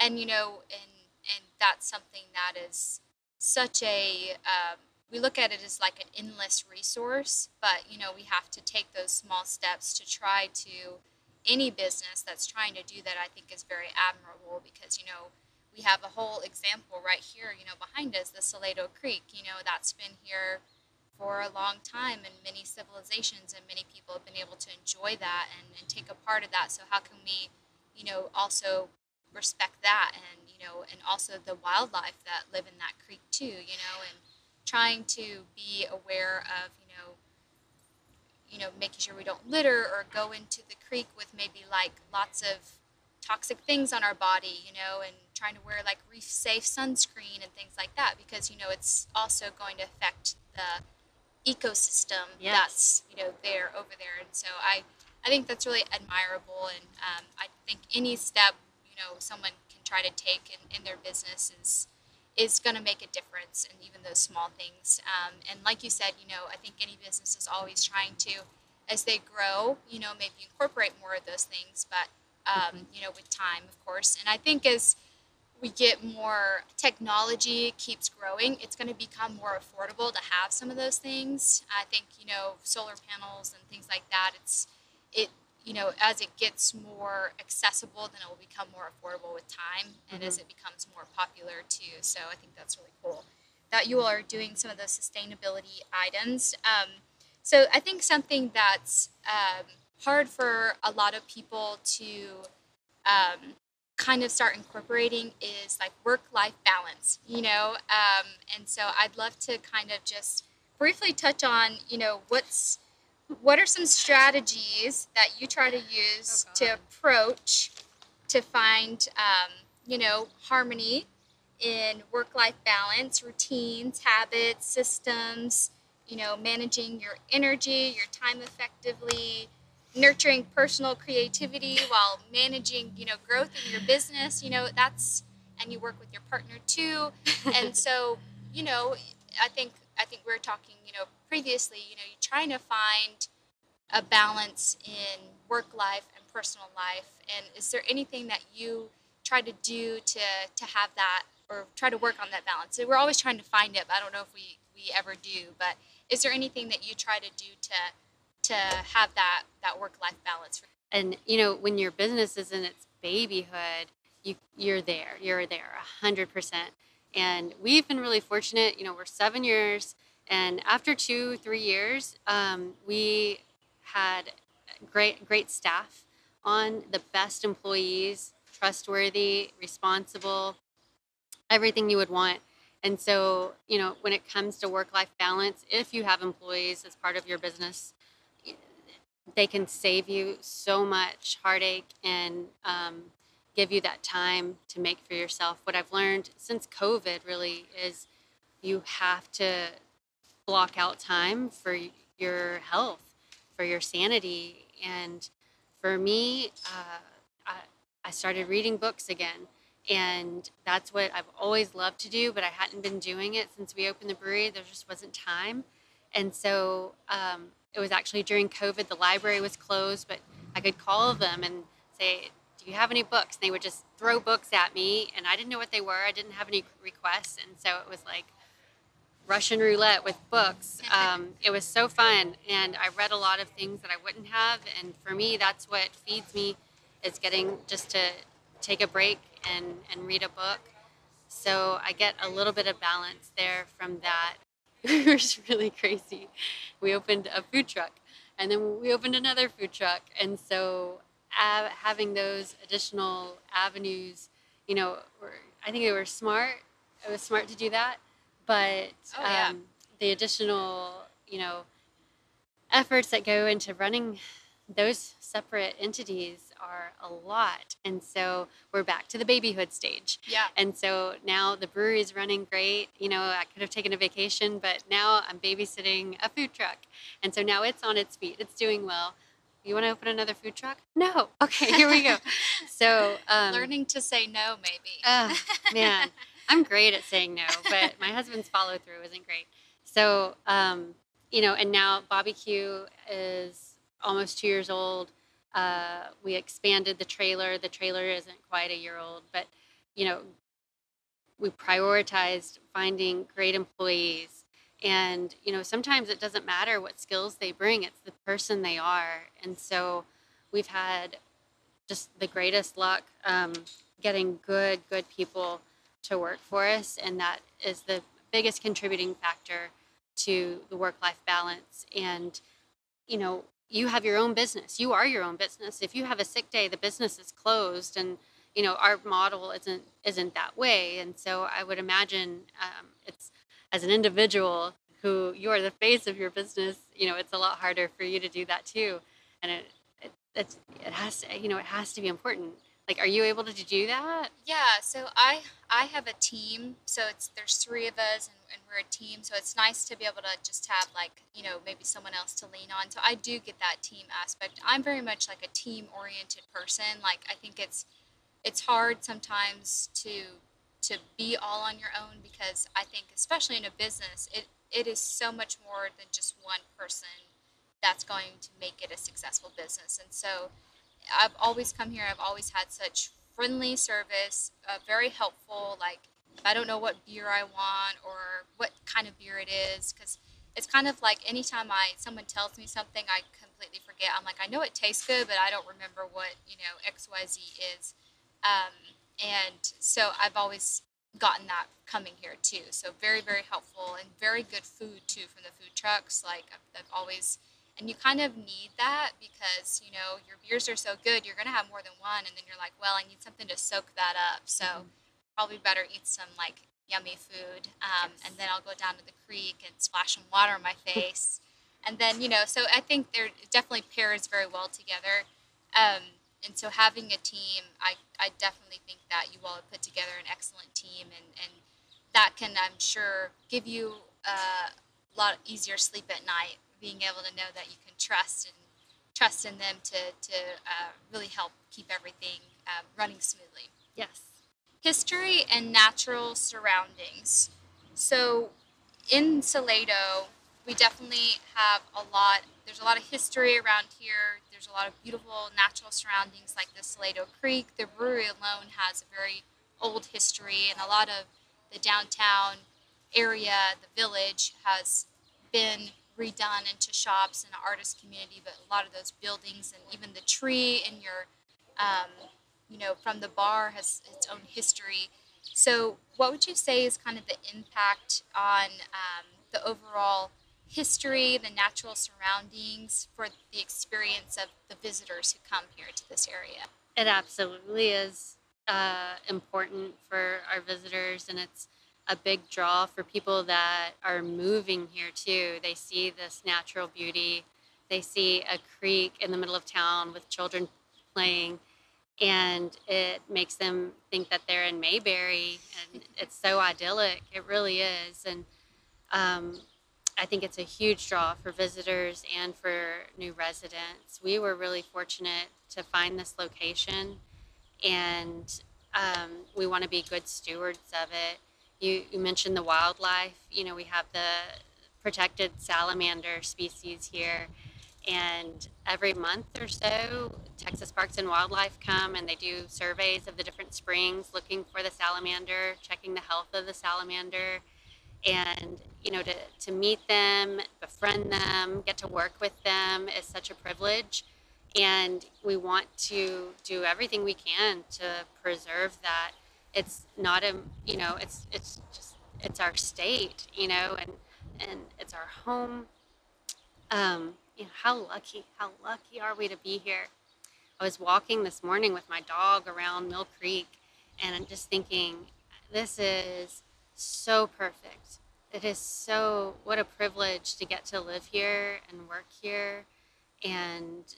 Speaker 3: and, you know, and, and that's something that is such a, um, we look at it as like an endless resource, but you know, we have to take those small steps to try to any business that's trying to do that I think is very admirable because you know, we have a whole example right here, you know, behind us, the Salado Creek, you know, that's been here for a long time and many civilizations and many people have been able to enjoy that and, and take a part of that. So how can we, you know, also respect that and, you know, and also the wildlife that live in that creek too, you know, and trying to be aware of, you you know, making sure we don't litter or go into the creek with maybe like lots of toxic things on our body, you know, and trying to wear like reef safe sunscreen and things like that because, you know, it's also going to affect the ecosystem
Speaker 1: Yes.
Speaker 3: that's, you know, there over there. And so I, I think that's really admirable. And um, I think any step, you know, someone can try to take in, in their business is, is going to make a difference in even those small things. Um, and like you said, you know, I think any business is always trying to, as they grow, you know, maybe incorporate more of those things, but, um, you know, with time, of course. And I think as we get more technology keeps growing, it's going to become more affordable to have some of those things. I think, you know, solar panels and things like that, it's, it you know as it gets more accessible then it will become more affordable with time and as it becomes more popular too. So i think that's really cool that you all are doing some of the sustainability items. Um, so i think something that's um, hard for a lot of people to um, kind of start incorporating is like work life balance you know? Um, and so i'd love to kind of just briefly touch on you know what's what are some strategies that you try to use
Speaker 1: Oh,
Speaker 3: to approach to find um, you know harmony in work life balance routines habits systems you know managing your energy your time effectively nurturing personal creativity while managing you know growth in your business you know that's and you work with your partner too. And so you know i think i think we are talking you know previously you know you're trying to find a balance in work life and personal life. And is there anything that you try to do to to have that or try to work on that balance? So we're always trying to find it but i don't know if we we ever do. But is there anything that you try to do to to have that that work life balance?
Speaker 1: And you know when your business is in its babyhood you you're there you're there a hundred percent and we've been really fortunate you know we're seven years and after two three years um, we had great great staff on the best employees trustworthy responsible everything you would want. And so you know when it comes to work life balance if you have employees as part of your business they can save you so much heartache and um, give you that time to make for yourself. What I've learned since COVID really is you have to block out time for your health, for your sanity. And for me, uh, I, I started reading books again. And that's what I've always loved to do, but I hadn't been doing it since we opened the brewery. There just wasn't time. And so um, it was actually during COVID, the library was closed, but I could call them and say, Do you have any books? And they would just throw books at me, and I didn't know what they were. I didn't have any requests. And so it was like Russian roulette with books. Um, it was so fun. And I read a lot of things that I wouldn't have. And for me, that's what feeds me is getting just to take a break and, and read a book. So I get a little bit of balance there from that. it was really crazy. We opened a food truck and then we opened another food truck. And so uh, having those additional avenues, you know, were, I think they were smart. It was smart to do that. But
Speaker 3: Oh, yeah.
Speaker 1: um, the additional, you know, efforts that go into running those separate entities are a lot. And so we're back to the babyhood stage.
Speaker 3: yeah
Speaker 1: And so now the brewery is running great. You know, I could have taken a vacation, but now I'm babysitting a food truck. And so now it's on its feet. It's doing well. You want to open another food truck? No. Okay, here we go. So, um,
Speaker 3: learning to say no maybe
Speaker 1: Oh, man, I'm great at saying no, but my husband's follow through isn't great. So, um, you know, and now Bobby Q is almost two years old. Uh, we expanded the trailer. The trailer isn't quite a year old, but you know, we prioritized finding great employees. And you know, sometimes it doesn't matter what skills they bring; it's the person they are. And so, we've had just the greatest luck um, getting good, good people to work for us, and that is the biggest contributing factor to the work-life balance. And you know, you have your own business. You are your own business. If you have a sick day, the business is closed, and you know our model isn't isn't that way. And so I would imagine um, it's as an individual who you are the face of your business. You know, it's a lot harder for you to do that too, and it it it's, it has to you know it has to be important. Like, are you able to do that?
Speaker 3: Yeah, so I I have a team, so it's there's three of us, and, and we're a team. So it's nice to be able to just have like you know maybe someone else to lean on. So I do get that team aspect. I'm very much like a team oriented person. Like I think it's it's hard sometimes to to be all on your own because I think especially in a business it it is so much more than just one person that's going to make it a successful business. And so I've always come here. I've always had such friendly service, uh, very helpful. Like if I don't know what beer I want or what kind of beer it is, because it's kind of like anytime I someone tells me something, I completely forget. I'm like, I know it tastes good, but I don't remember what you know X Y Z is. Um, and so I've always gotten that coming here too. So very very helpful and very good food too from the food trucks. Like I've, I've always and you kind of need that because you know your beers are so good you're going to have more than one and then you're like well i need something to soak that up so mm-hmm. probably better eat some like yummy food um, yes. and then i'll go down to the creek and splash some water on my face and then you know so i think there definitely pairs very well together um, and so having a team I, I definitely think that you all have put together an excellent team and, and that can i'm sure give you a lot easier sleep at night being able to know that you can trust and trust in them to, to uh, really help keep everything uh, running smoothly.
Speaker 1: Yes.
Speaker 3: History and natural surroundings. So in Salado, we definitely have a lot, there's a lot of history around here. There's a lot of beautiful natural surroundings like the Salado Creek. The brewery alone has a very old history, and a lot of the downtown area, the village, has been redone into shops and an artist community, but a lot of those buildings and even the tree in your, um, you know, from the bar has its own history. So, what would you say is kind of the impact on um, the overall history, the natural surroundings for the experience of the visitors who come here to this area?
Speaker 1: It absolutely is uh, important for our visitors, and it's a big draw for people that are moving here too. They see this natural beauty. They see a creek in the middle of town with children playing, and it makes them think that they're in Mayberry, and it's so idyllic. It really is, and um, I think it's a huge draw for visitors and for new residents. We were really fortunate to find this location, and um, we want to be good stewards of it you, you mentioned the wildlife. You know, we have the protected salamander species here. And every month or so, Texas Parks and Wildlife come and they do surveys of the different springs looking for the salamander, checking the health of the salamander. And, you know, to, to meet them, befriend them, get to work with them is such a privilege. And we want to do everything we can to preserve that. It's not a you know it's it's just it's our state you know and and it's our home. Um you know how lucky how lucky are we to be here? I was walking this morning with my dog around mill creek and i'm just thinking this is so perfect it is so what a privilege to get to live here and work here and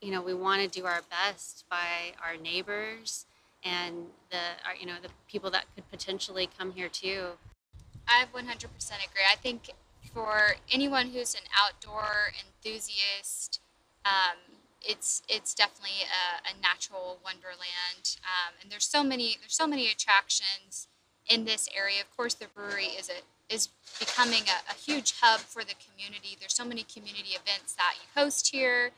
Speaker 1: you know we want to do our best by our neighbors and the uh, you know the people that could potentially come here too.
Speaker 3: I 100% agree. I think for anyone who's an outdoor enthusiast, um, it's it's definitely a, a natural wonderland, um, and there's so many there's so many attractions in this area. Of course, the brewery is a is becoming a, a huge hub for the community. There's so many community events that you host here,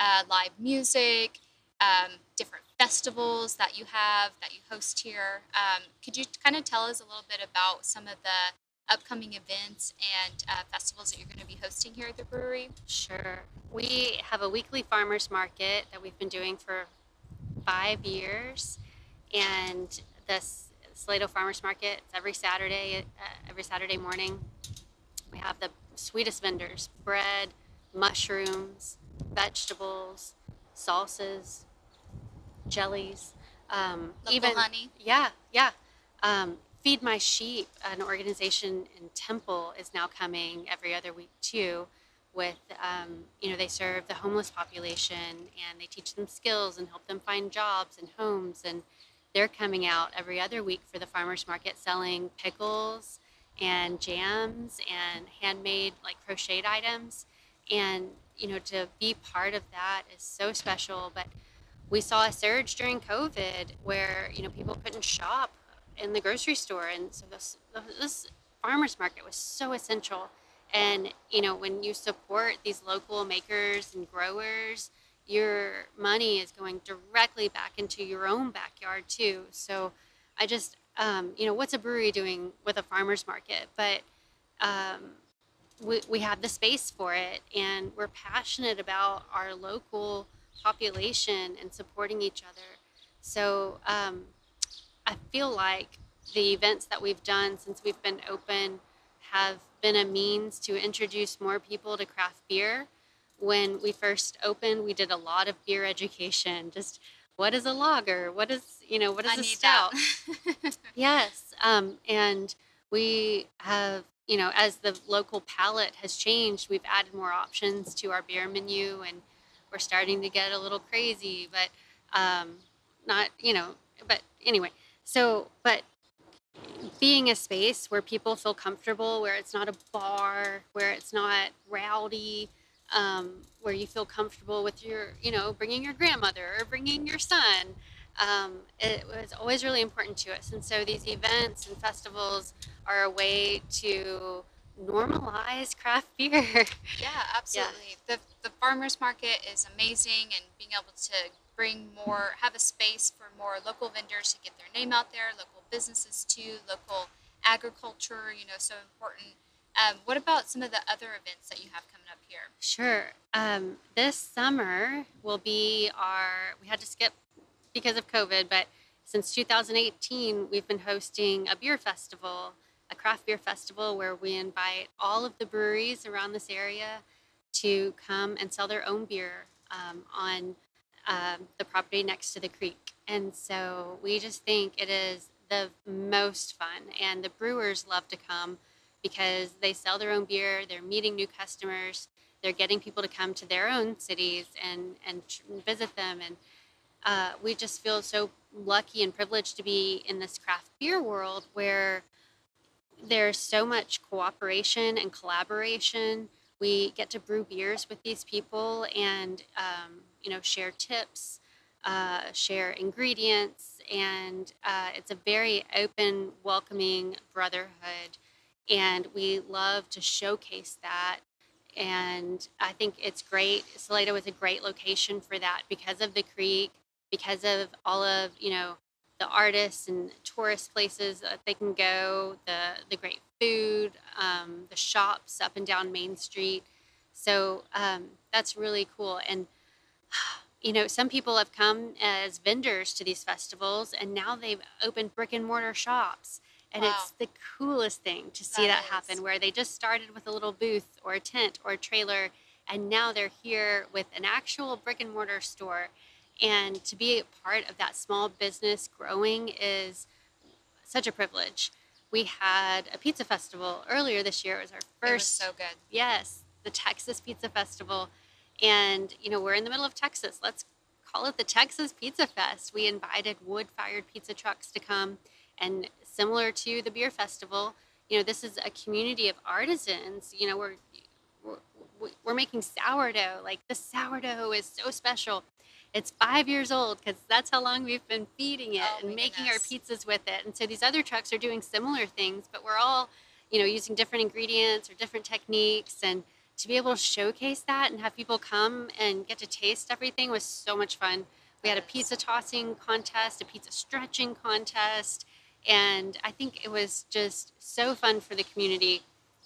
Speaker 3: uh, live music, um, different festivals that you have that you host here. Um, could you kind of tell us a little bit about some of the upcoming events and uh, festivals that you're going to be hosting here at the brewery?
Speaker 1: Sure. We have a weekly farmers market that we've been doing for five years, and this Salado Farmers Market it's every Saturday, uh, every Saturday morning. We have the sweetest vendors: bread, mushrooms, vegetables, salsas, jellies, um,
Speaker 3: even honey.
Speaker 1: Yeah, yeah. Um, Feed My Sheep, an organization in Temple, is now coming every other week too. With um, you know, they serve the homeless population and they teach them skills and help them find jobs and homes. And they're coming out every other week for the farmers market selling pickles and jams and handmade like crocheted items. And you know, to be part of that is so special. But we saw a surge during COVID where you know people couldn't shop in the grocery store, and so this this farmers market was so essential. And you know when you support these local makers and growers, your money is going directly back into your own backyard too. So I just um, you know what's a brewery doing with a farmers market, but um, we, we have the space for it and we're passionate about our local population and supporting each other. So um, I feel like the events that we've done since we've been open have been a means to introduce more people to craft beer. When we first opened, we did a lot of beer education. Just what is a lager? What is you know what is
Speaker 3: I
Speaker 1: a stout? Yes, um, and we have, you know, as the local palate has changed, we've added more options to our beer menu, and we're starting to get a little crazy, but um, not, you know, but anyway. So, but being a space where people feel comfortable, where it's not a bar, where it's not rowdy, um, where you feel comfortable with your, you know, bringing your grandmother or bringing your son. Um, it was always really important to us. And so these events and festivals are a way to normalize craft beer.
Speaker 3: Yeah, absolutely. The the farmers market is amazing, and being able to bring more, have a space for more local vendors to get their name out there, local businesses too, local agriculture. You know, so important. Um, what about some of the other events that you have coming here?
Speaker 1: Sure. Um, this summer will be our, we had to skip because of COVID, but since 2018, we've been hosting a beer festival, a craft beer festival where we invite all of the breweries around this area to come and sell their own beer um, on um, the property next to the creek. And so we just think it is the most fun, and the brewers love to come because they sell their own beer, they're meeting new customers, they're getting people to come to their own cities and, and visit them. And uh, we just feel so lucky and privileged to be in this craft beer world where there's so much cooperation and collaboration. We get to brew beers with these people and, um, you know, share tips, uh, share ingredients, and uh, it's a very open, welcoming brotherhood. And we love to showcase that. And I think it's great. Salado is a great location for that because of the creek, because of all of, you know, the artists and tourist places that they can go, the the great food, um, the shops up and down Main Street. So um, that's really cool. And you know, some people have come as vendors to these festivals, and now they've opened brick and mortar shops. And
Speaker 3: Wow,
Speaker 1: it's the coolest thing to see that
Speaker 3: that
Speaker 1: happen, where they just started with a little booth or a tent or a trailer, and now they're here with an actual brick and mortar store. And to be a part of that small business growing is such a privilege. We had a pizza festival earlier this year. It was our
Speaker 3: It was
Speaker 1: first,
Speaker 3: so good.
Speaker 1: yes, the Texas Pizza Festival. And, you know, we're in the middle of Texas. Let's call it the Texas Pizza Fest. We invited wood fired pizza trucks to come. And similar to the beer festival, you know, this is a community of artisans. You know, we're, we're, we're making sourdough. Like the sourdough is so special. It's five years old because that's how long we've been feeding it
Speaker 3: Oh
Speaker 1: and making our pizzas with it. And so these other trucks are doing similar things, but we're all, you know, using different ingredients or different techniques. And to be able to showcase that and have people come and get to taste everything was so much fun. We had a pizza tossing contest, a pizza stretching contest, and I think it was just so fun for the community.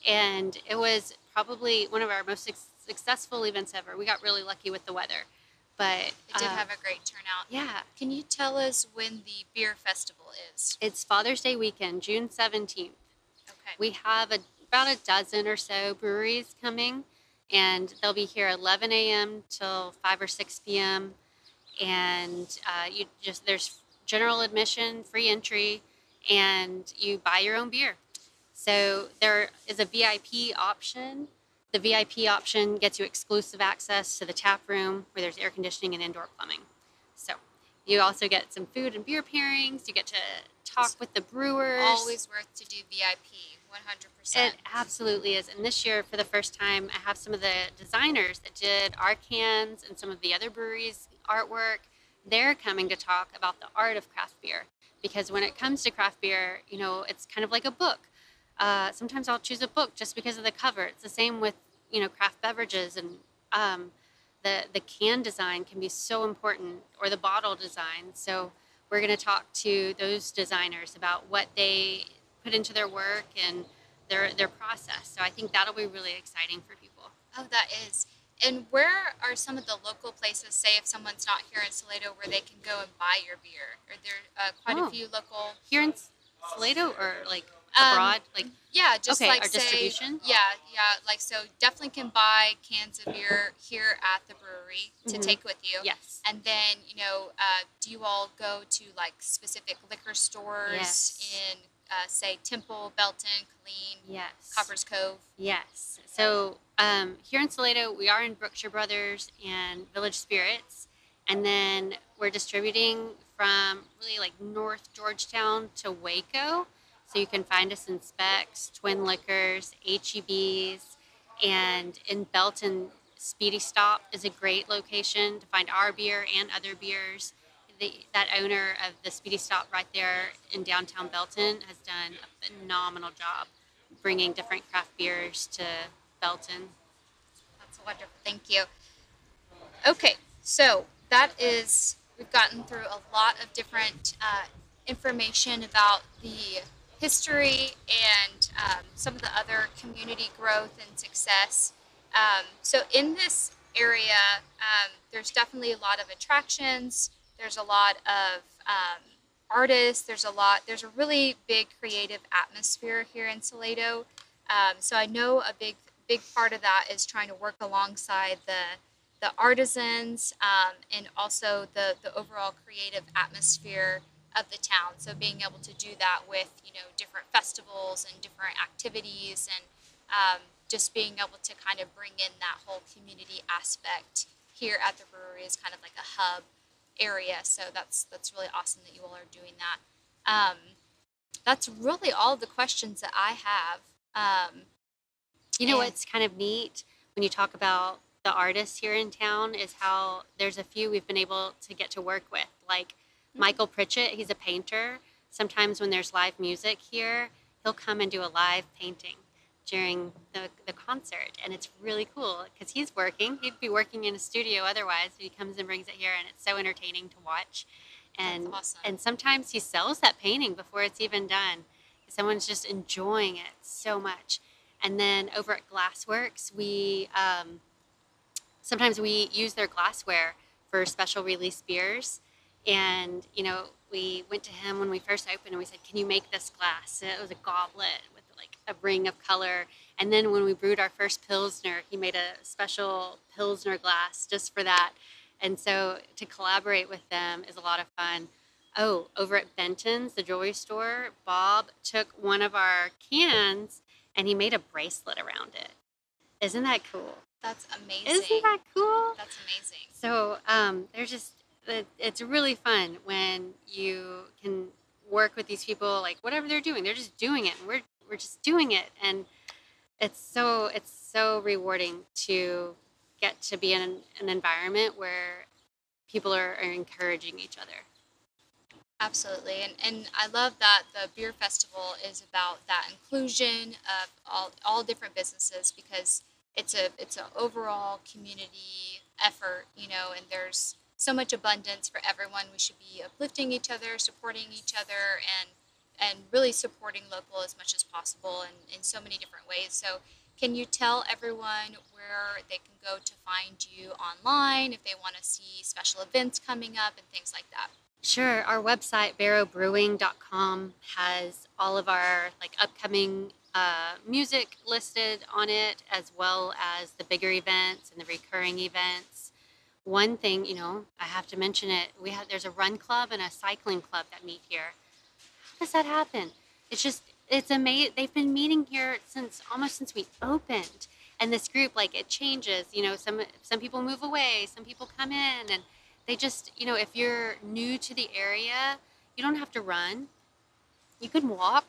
Speaker 1: And it was probably one of our most suc successful events ever. We got really lucky with the weather, but
Speaker 3: It did
Speaker 1: uh,
Speaker 3: have a great turnout.
Speaker 1: yeah,
Speaker 3: Can you tell us when the beer festival is?
Speaker 1: it's Father's Day weekend, June seventeenth.
Speaker 3: Okay.
Speaker 1: We have a, about a dozen or so breweries coming, and they'll be here 11 a.m. till 5 or 6 p.m. And uh, you just there's general admission, free entry, and you buy your own beer. So there is a VIP option. The VIP option gets you exclusive access to the tap room where there's air conditioning and indoor plumbing. So you also get some food and beer pairings. You get to talk with the brewers.
Speaker 3: Always worth to do VIP, 100%.
Speaker 1: It absolutely is. And this year, for the first time, I have some of the designers that did our cans and some of the other breweries' artwork. They're coming to talk about the art of craft beer. Because when it comes to craft beer, you know, it's kind of like a book. Uh, sometimes I'll choose a book just because of the cover. It's the same with, you know, craft beverages and um, the, the can design can be so important or the bottle design. So we're going to talk to those designers about what they put into their work and their their process. So I think that'll be really exciting for people.
Speaker 3: Oh, that is. And where are some of the local places, say if someone's not here in Salado, where they can go and buy your beer? Are there uh, quite
Speaker 1: Oh.
Speaker 3: a few local?
Speaker 1: Here in Salado or like
Speaker 3: Um,
Speaker 1: abroad, like
Speaker 3: Yeah, just
Speaker 1: Okay,
Speaker 3: like
Speaker 1: our
Speaker 3: say,
Speaker 1: distribution?
Speaker 3: Yeah, yeah. Like so, definitely can buy cans of beer here at the brewery to
Speaker 1: Mhm.
Speaker 3: take with you.
Speaker 1: yes,
Speaker 3: And then, you know, uh, do you all go to like specific liquor stores
Speaker 1: Yes.
Speaker 3: in, uh, say, Temple, Belton, Killeen,
Speaker 1: yes,
Speaker 3: Copperas Cove?
Speaker 1: Yes. So um, here in Salado, we are in Brookshire Brothers and Village Spirits, and then we're distributing from really like North Georgetown to Waco. So you can find us in Spec's, Twin Liquors, HEBs, and in Belton, Speedy Stop is a great location to find our beer and other beers. The, that owner of the Speedy Stop right there in downtown Belton has done a phenomenal job bringing different craft beers to Belton.
Speaker 3: That's wonderful. Thank you. Okay, so that is, we've gotten through a lot of different uh, information about the history and um, some of the other community growth and success. Um, so, in this area, um, there's definitely a lot of attractions, there's a lot of um, artists, there's a lot, there's a really big creative atmosphere here in Salado. Um, so, I know a big big part of that is trying to work alongside the the artisans um, and also the the overall creative atmosphere of the town. So being able to do that with you know different festivals and different activities and um, just being able to kind of bring in that whole community aspect here at the brewery is kind of like a hub area. So that's that's really awesome that you all are doing that. Um, that's really all the questions that I have. Um,
Speaker 1: You know what's kind of neat when you talk about the artists here in town is how there's a few we've been able to get to work with. Like Michael Pritchett, he's a painter. Sometimes when there's live music here, he'll come and do a live painting during the, the concert. And it's really cool because he's working. He'd be working in a studio otherwise. He comes and brings it here, and it's so entertaining to watch. And
Speaker 3: awesome.
Speaker 1: and sometimes he sells that painting before it's even done. Someone's just enjoying it so much. And then over at Glassworks, we um, sometimes we use their glassware for special release beers. And you know, we went to him when we first opened, and we said, "Can you make this glass?" And it was a goblet a ring of color. And then when we brewed our first pilsner, he made a special pilsner glass just for that. And so to collaborate with them is a lot of fun. Oh, over at Benton's, the jewelry store, Bob took one of our cans and he made a bracelet around it. Isn't that cool?
Speaker 3: That's amazing.
Speaker 1: Isn't that cool?
Speaker 3: That's amazing.
Speaker 1: So um, they're just, it's really fun when you can work with these people, like whatever they're doing, they're just doing it. And we're, we're just doing it. And it's so, it's so rewarding to get to be in an, an environment where people are, are encouraging each other.
Speaker 3: Absolutely. And, and I love that the beer festival is about that inclusion of all, all different businesses because it's a it's an overall community effort, you know, and there's so much abundance for everyone. We should be uplifting each other, supporting each other and and really supporting local as much as possible and in so many different ways. So can you tell everyone where they can go to find you online if they want to see special events coming up and things like that?
Speaker 1: Sure. Our website, barrowbrewing.com, has all of our like upcoming uh, music listed on it, as well as the bigger events and the recurring events. One thing, you know, I have to mention it. We have there's a run club and a cycling club that meet here. Does that happen? It's just it's amazing. They've been meeting here since almost since we opened, and this group like it changes. You know, some some people move away, some people come in, and they just you know if you're new to the area you don't have to run you can walk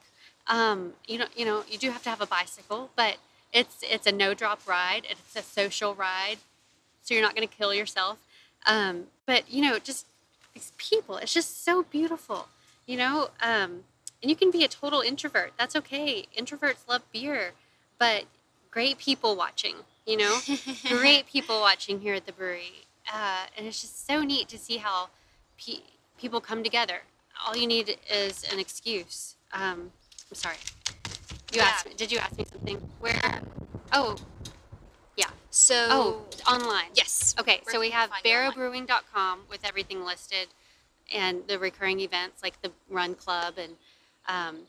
Speaker 1: um, you know you know you do have to have a bicycle but it's it's a no drop ride it's a social ride so you're not going to kill yourself um, but you know just these people it's just so beautiful you know um, and you can be a total introvert that's okay introverts love beer but great people watching you know great people watching here at the brewery. Uh, and it's just so neat to see how pe- people come together. All you need is an excuse. Um, I'm sorry. You
Speaker 3: Yeah.
Speaker 1: asked me. Did you ask me something? Where? oh yeah.
Speaker 3: so
Speaker 1: oh, online.
Speaker 3: yes.
Speaker 1: Okay, so we have
Speaker 3: find you online?
Speaker 1: barrowbrewing.com with everything listed and the recurring events like the Run Club and um,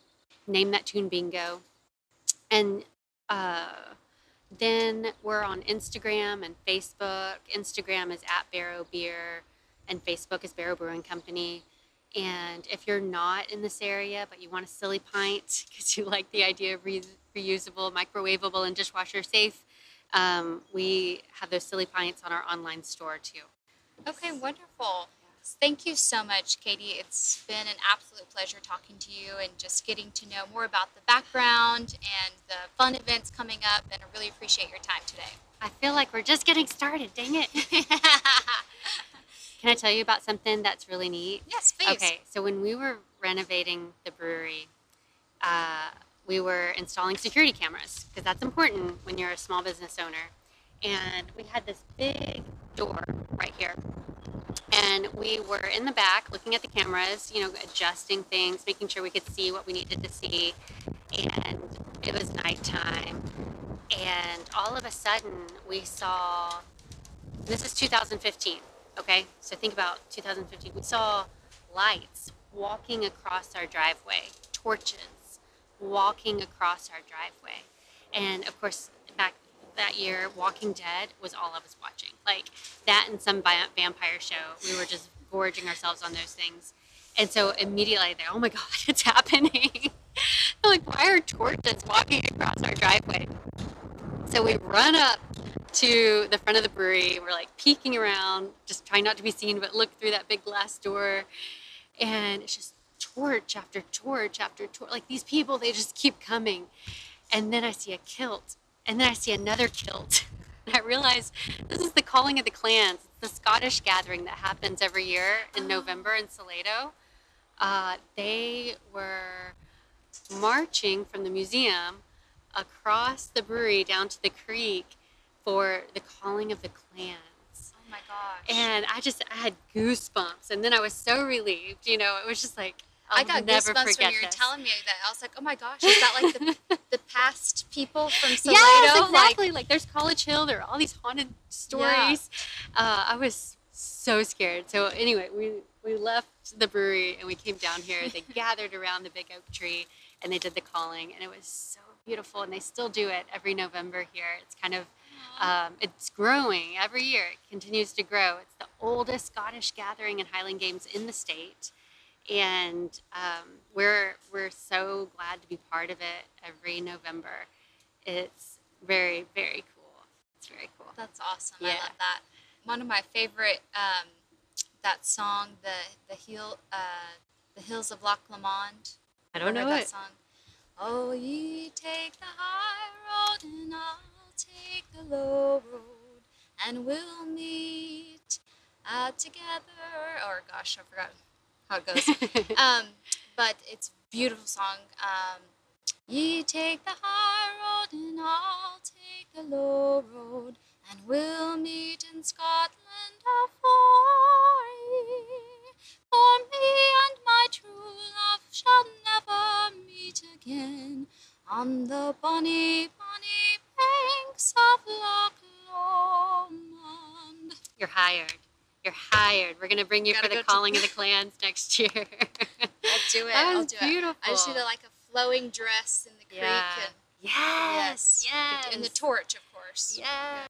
Speaker 1: Name That Tune Bingo. And uh, then we're on Instagram and Facebook. Instagram is at Barrow Beer and Facebook is Barrow Brewing Company. And if you're not in this area but you want a Silipint because you like the idea of re- reusable, microwavable, and dishwasher safe, um, we have those Silipints on our online store too.
Speaker 3: Okay, wonderful. Thank you so much, KD. It's been an absolute pleasure talking to you and just getting to know more about the background and the fun events coming up. And I really appreciate your time today.
Speaker 1: I feel like we're just getting started. Dang it! Can I tell you about something that's really neat?
Speaker 3: yes, please.
Speaker 1: Okay, so when we were renovating the brewery, uh, we were installing security cameras because that's important when you're a small business owner. And we had this big door right here. And we were in the back looking at the cameras, you know, adjusting things, making sure we could see what we needed to see. And it was nighttime. And all of a sudden, we saw this is 2015, okay? So think about 2015. We saw lights walking across our driveway, torches walking across our driveway. And of course, that year, Walking Dead was all I was watching. Like that and some vampire show. We were just gorging ourselves on those things. And so immediately they're, oh my God, it's happening. Like, why are torches walking across our driveway? So we run up to the front of the brewery. We're like peeking around, just trying not to be seen, but look through that big glass door. And it's just torch after torch after torch. Like these people, they just keep coming. And then I see a kilt. And then I see another kilt. And I realize this is the calling of the clans. It's the Scottish gathering that happens every year in November in Salado. Uh, they were marching from the museum across the brewery down to the creek for the calling of the clans.
Speaker 3: Oh my gosh.
Speaker 1: And I just I had goosebumps, and then I was so relieved. You know, it was just like I'll
Speaker 3: I got goosebumps when you were
Speaker 1: this.
Speaker 3: telling me that. I was like, oh my gosh, is that like the, the past people from Salado?
Speaker 1: Yes, exactly. Like, there's College Hill. There are all these haunted stories. Uh, I was so scared. So anyway, we we left the brewery and we came down here. They gathered around the big oak tree and they did the calling, and it was so beautiful. And they still do it every November here. It's kind of um, it's growing every year. It continues to grow. It's the oldest Scottish gathering and Highland Games in the state, and um, we're we're so glad to be part of it every November. It's very very cool. It's very cool.
Speaker 3: That's awesome. I love that. One of my favorite, um, that song, the the hill, uh, the hills of Loch Lomond.
Speaker 1: I don't know
Speaker 3: that
Speaker 1: it.
Speaker 3: song. Oh, ye take the high road, and I'll take the low road, and we'll meet uh, together. Or gosh, I forgot how it goes. um, but it's a beautiful song. Um, Ye take the high road, and I'll take the low road, and we'll meet in Scotland afar. ye. For me and my true love shall never meet again on the bonny, bonny banks of Loch Lomond.
Speaker 1: You're hired. You're hired. We're gonna bring you
Speaker 3: Gotta
Speaker 1: for the
Speaker 3: go to-
Speaker 1: calling of the clans next year.
Speaker 3: I'll do it.
Speaker 1: That
Speaker 3: I'll
Speaker 1: was
Speaker 3: do it.
Speaker 1: beautiful.
Speaker 3: I just need a, like a flowing dress in the creek
Speaker 1: Yeah.
Speaker 3: and
Speaker 1: yes.
Speaker 3: yes,
Speaker 1: Yes.
Speaker 3: and the torch, of course.
Speaker 1: Yes.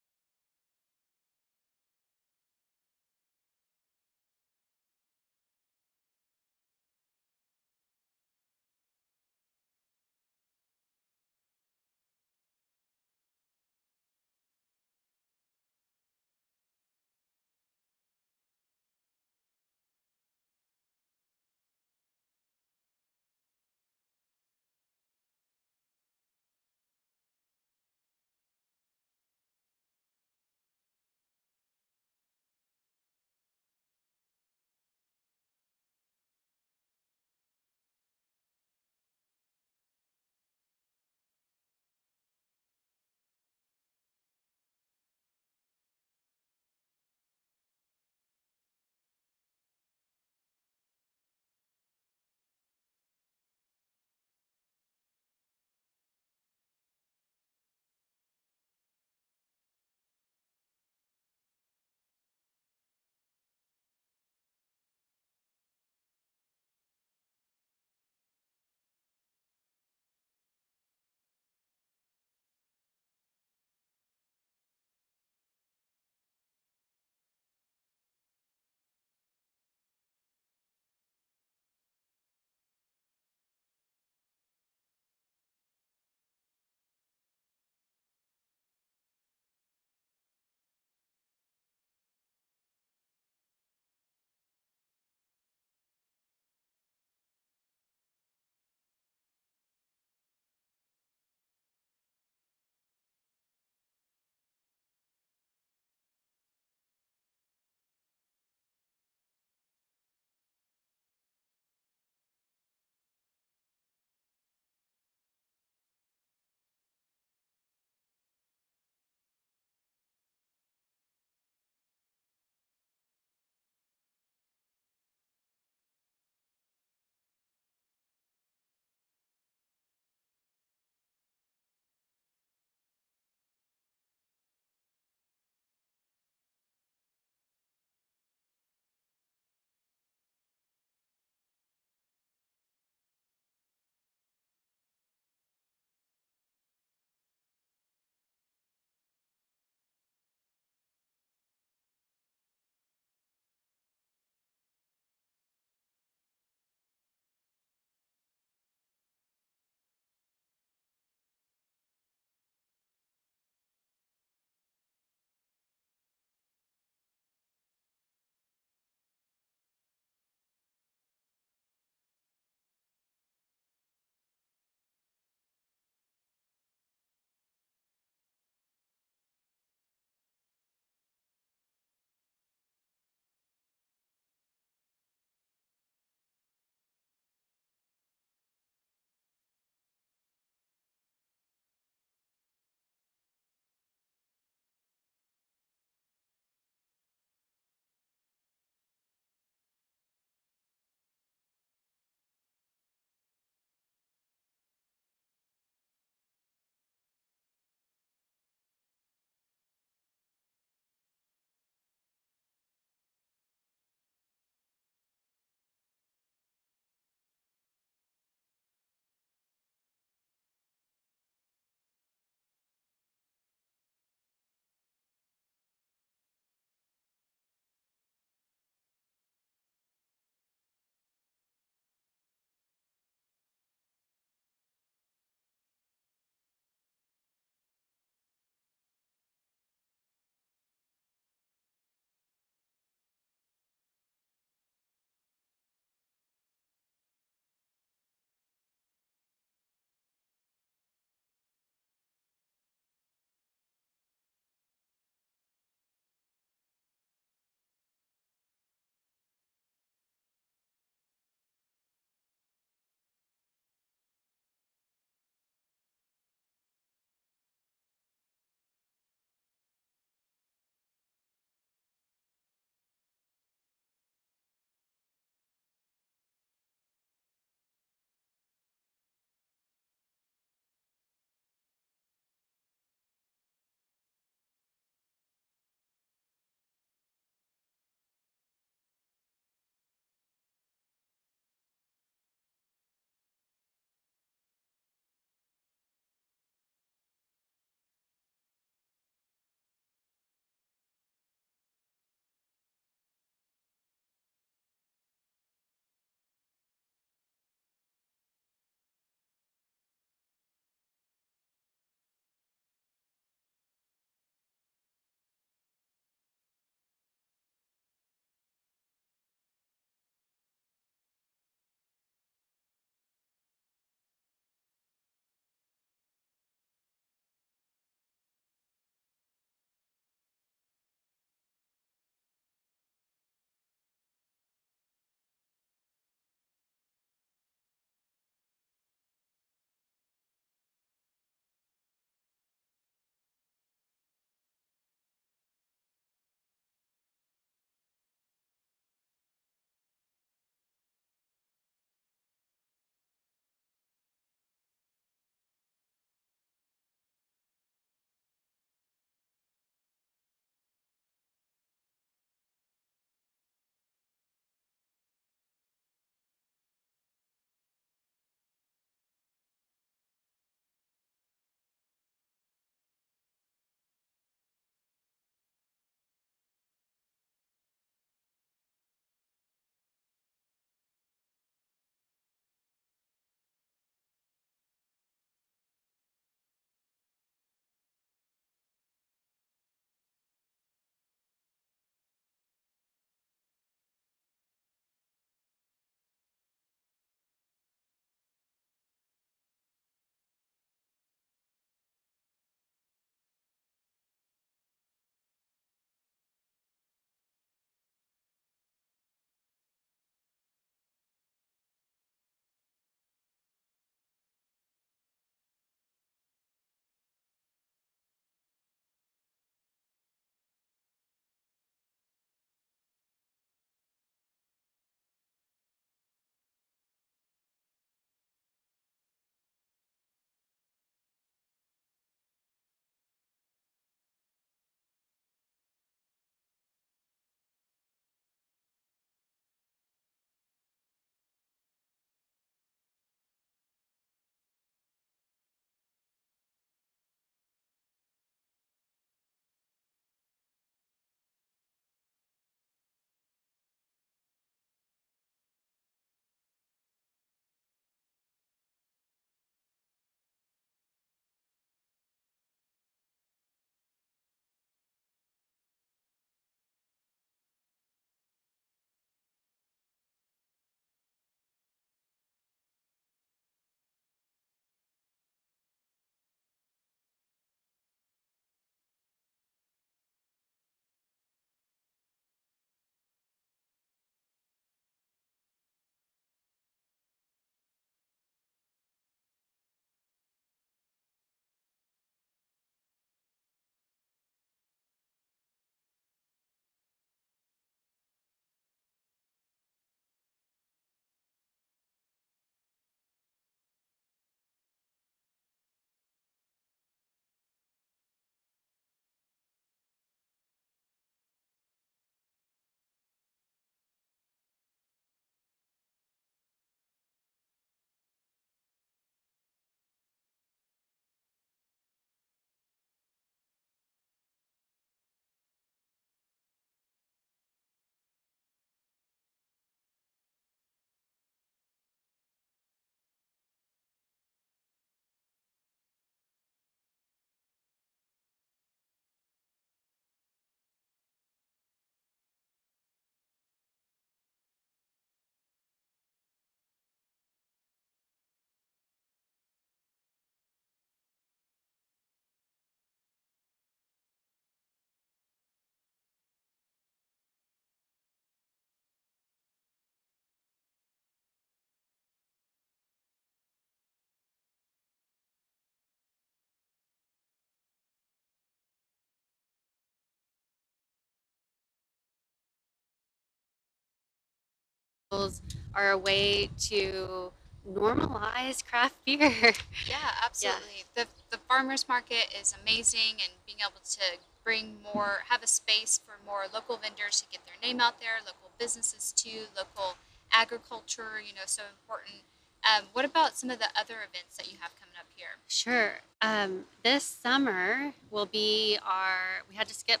Speaker 1: Festivals are a way to normalize craft beer.
Speaker 3: Yeah, absolutely. The the farmers market is amazing, and being able to bring more, have a space for more local vendors to get their name out there, local businesses too, local agriculture. You know, so important. Um, what about some of the other events that you have coming up here?
Speaker 1: Sure. Um, this summer will be our, we had to skip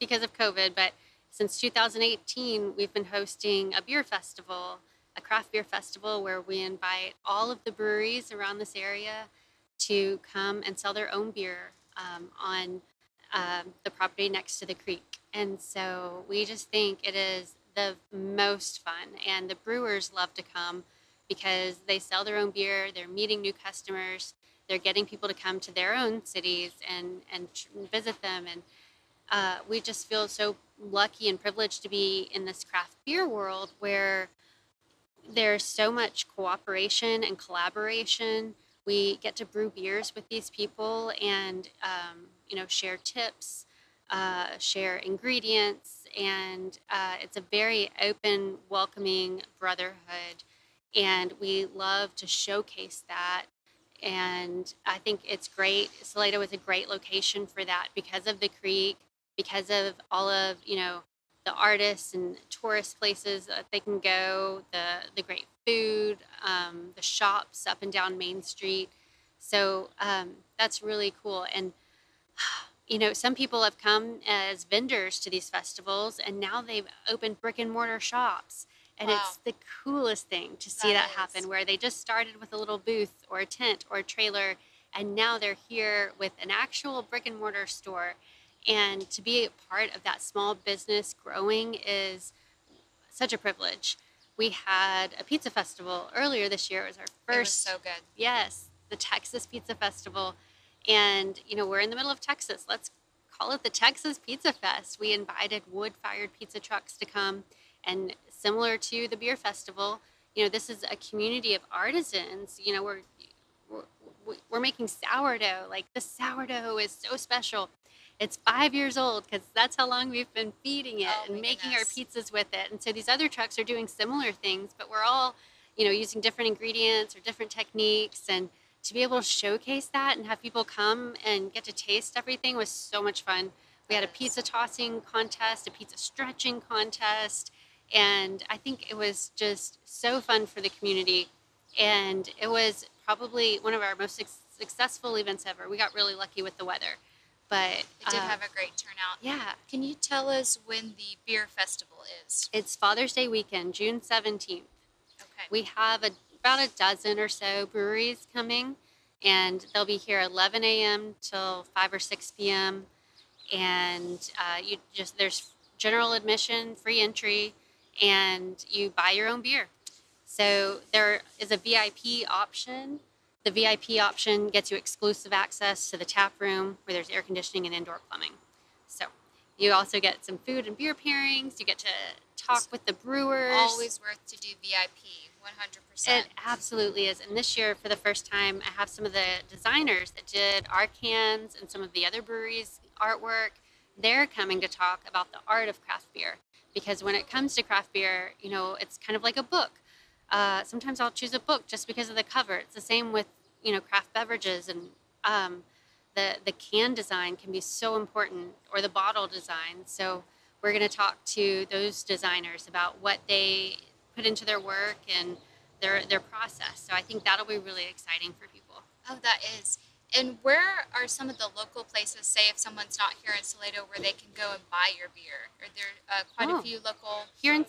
Speaker 1: because of COVID, but since 2018, we've been hosting a beer festival, a craft beer festival where we invite all of the breweries around this area to come and sell their own beer um, on um, the property next to the creek. And so we just think it is the most fun, and the brewers love to come because they sell their own beer, they're meeting new customers, they're getting people to come to their own cities and, and visit them. And uh, we just feel so lucky and privileged to be in this craft beer world where there's so much cooperation and collaboration. We get to brew beers with these people and, um, you know, share tips, uh, share ingredients, and uh, it's a very open, welcoming brotherhood. And we love to showcase that. And I think it's great. Salado is a great location for that because of the creek, because of all of, you know, the artists and tourist places that they can go, the the great food, um, the shops up and down Main Street. So um, that's really cool. And you know, some people have come as vendors to these festivals, and now they've opened brick and mortar shops. And
Speaker 3: Wow,
Speaker 1: it's the coolest thing to see
Speaker 3: that
Speaker 1: that happen, where they just started with a little booth or a tent or a trailer, and now they're here with an actual brick and mortar store. And to be a part of that small business growing is such a privilege. We had a pizza festival earlier this year. It was our
Speaker 3: It was
Speaker 1: first,
Speaker 3: so good.
Speaker 1: yes, the Texas Pizza Festival. And, you know, we're in the middle of Texas. Let's call it the Texas Pizza Fest. We invited wood fired pizza trucks to come. And similar to the beer festival, you know, this is a community of artisans. You know, we're, we're, we're making sourdough. Like the sourdough is so special. It's five years old because that's how long we've been feeding it
Speaker 3: Oh
Speaker 1: and making our pizzas with it. And so these other trucks are doing similar things, but we're all, you know, using different ingredients or different techniques. And to be able to showcase that and have people come and get to taste everything was so much fun. We had a pizza tossing contest, a pizza stretching contest, and I think it was just so fun for the community. And it was probably one of our most successful events ever. We got really lucky with the weather, but
Speaker 3: It did
Speaker 1: uh,
Speaker 3: have a great turnout.
Speaker 1: yeah,
Speaker 3: Can you tell us when the beer festival is?
Speaker 1: it's Father's Day weekend, June seventeenth.
Speaker 3: Okay.
Speaker 1: We have a, about a dozen or so breweries coming, and they'll be here 11 a.m. till 5 or 6 p.m. And uh, you just there's general admission, free entry, and you buy your own beer. So there is a VIP option. The VIP option gets you exclusive access to the tap room where there's air conditioning and indoor plumbing. So you also get some food and beer pairings. You get to talk with the brewers.
Speaker 3: Always worth to do VIP, 100%.
Speaker 1: It absolutely is. And this year, for the first time, I have some of the designers that did our cans and some of the other breweries' artwork. They're coming to talk about the art of craft beer. Because when it comes to craft beer, you know, it's kind of like a book. Uh, sometimes I'll choose a book just because of the cover. It's the same with, you know, craft beverages and um, the the can design can be so important or the bottle design. So we're going to talk to those designers about what they put into their work and their their process. So I think that'll be really exciting for people.
Speaker 3: Oh, that is. And where are some of the local places, say if someone's not here in Salado, where they can go and buy your beer? Are there uh, quite
Speaker 1: Oh.
Speaker 3: a few local?
Speaker 1: Here in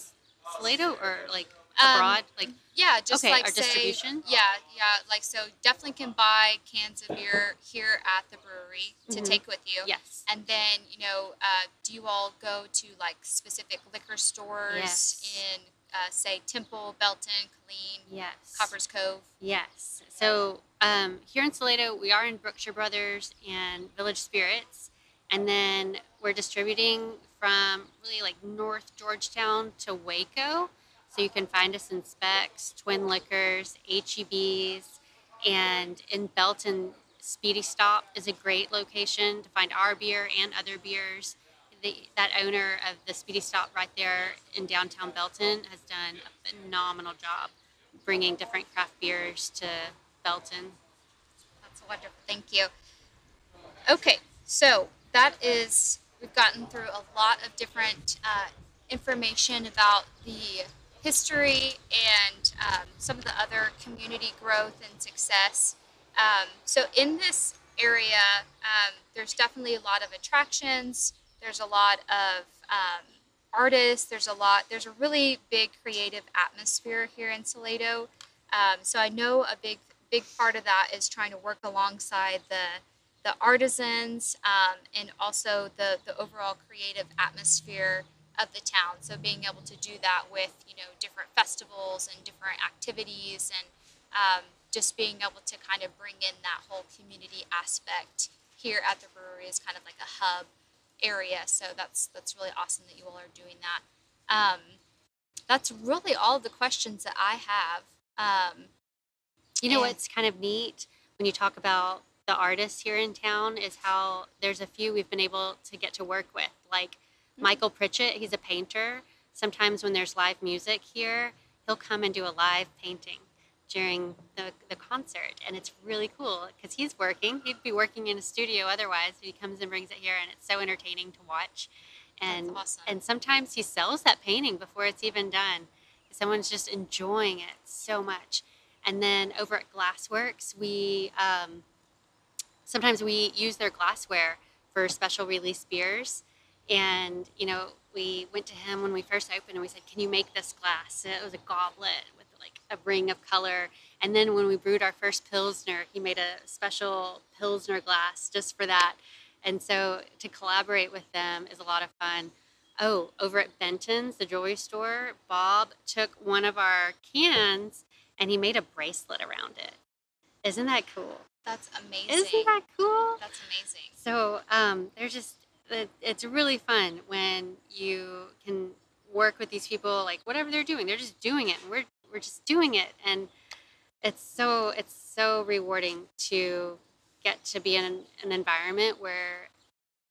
Speaker 1: Salado or like
Speaker 3: Um,
Speaker 1: abroad, like
Speaker 3: Yeah, just
Speaker 1: Okay,
Speaker 3: like
Speaker 1: our
Speaker 3: say,
Speaker 1: distribution?
Speaker 3: Yeah, yeah, like so definitely can buy cans of beer here at the brewery to
Speaker 1: Mhm.
Speaker 3: take with you.
Speaker 1: yes,
Speaker 3: And then, you know, uh, do you all go to like specific liquor stores
Speaker 1: Yes.
Speaker 3: in, uh, say, Temple, Belton, Killeen,
Speaker 1: yes,
Speaker 3: Copperas Cove?
Speaker 1: Yes. So um, here in Salado, we are in Brookshire Brothers and Village Spirits, and then we're distributing from really like North Georgetown to Waco. So you can find us in Spec's, Twin Liquors, HEBs, and in Belton, Speedy Stop is a great location to find our beer and other beers. the, that owner of the Speedy Stop right there in downtown Belton has done a phenomenal job bringing different craft beers to Belton.
Speaker 3: That's wonderful. Thank you. Okay, so that is, we've gotten through a lot of different uh, information about the history and um, some of the other community growth and success. Um, so, in this area, um, there's definitely a lot of attractions, there's a lot of um, artists, there's a lot, there's a really big creative atmosphere here in Salado. Um, so, I know a big big part of that is trying to work alongside the the artisans um, and also the the overall creative atmosphere of the town. So being able to do that with you know different festivals and different activities and um, just being able to kind of bring in that whole community aspect here at the brewery is kind of like a hub area. So that's that's really awesome that you all are doing that. Um, that's really all the questions that I have. Um,
Speaker 1: You know what's kind of neat when you talk about the artists here in town is how there's a few we've been able to get to work with. Like Michael Pritchett, he's a painter. Sometimes when there's live music here, he'll come and do a live painting during the, the concert. And it's really cool because he's working. He'd be working in a studio otherwise. He comes and brings it here, and it's so entertaining to watch. And,
Speaker 3: awesome.
Speaker 1: and sometimes he sells that painting before it's even done. Someone's just enjoying it so much. And then over at Glassworks, we um, sometimes we use their glassware for special release beers. And you know, we went to him when we first opened, and we said, "Can you make this glass?" And it was a goblet with like a ring of color. And then when we brewed our first pilsner, he made a special pilsner glass just for that. And so to collaborate with them is a lot of fun. Oh, over at Benton's, the jewelry store, Bob took one of our cans and he made a bracelet around it. Isn't that cool?
Speaker 3: that's amazing.
Speaker 1: Isn't that cool?
Speaker 3: That's amazing.
Speaker 1: So um, there's just it, it's really fun when you can work with these people, like whatever they're doing, they're just doing it, and we're we're just doing it, and it's so it's so rewarding to get to be in an, an environment where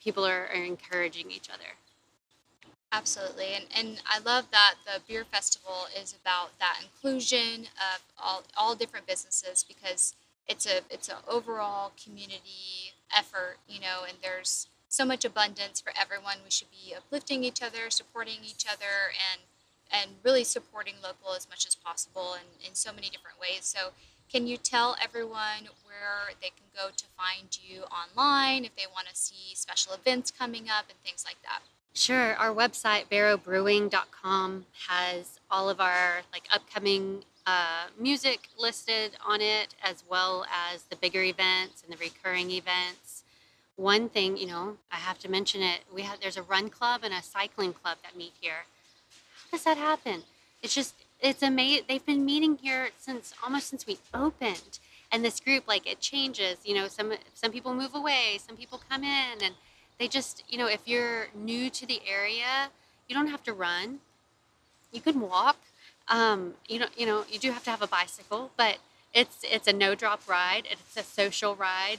Speaker 1: people are, are encouraging each other.
Speaker 3: Absolutely, and and I love that the beer festival is about that inclusion of all all different businesses because it's a it's an overall community effort, you know, and there's so much abundance for everyone. We should be uplifting each other, supporting each other, and and really supporting local as much as possible in, in so many different ways. So, can you tell everyone where they can go to find you online if they want to see special events coming up and things like that?
Speaker 1: Sure. Our website, barrowbrewing.com, has all of our like upcoming uh, music listed on it, as well as the bigger events and the recurring events. One thing, you know, I have to mention it. We have there's a run club and a cycling club that meet here. How does that happen? It's just it's amazing. They've been meeting here since almost since we opened, and this group like it changes. You know, some some people move away, some people come in, and they just you know if you're new to the area you don't have to run you can walk um, you know you know you do have to have a bicycle but it's it's a no drop ride it's a social ride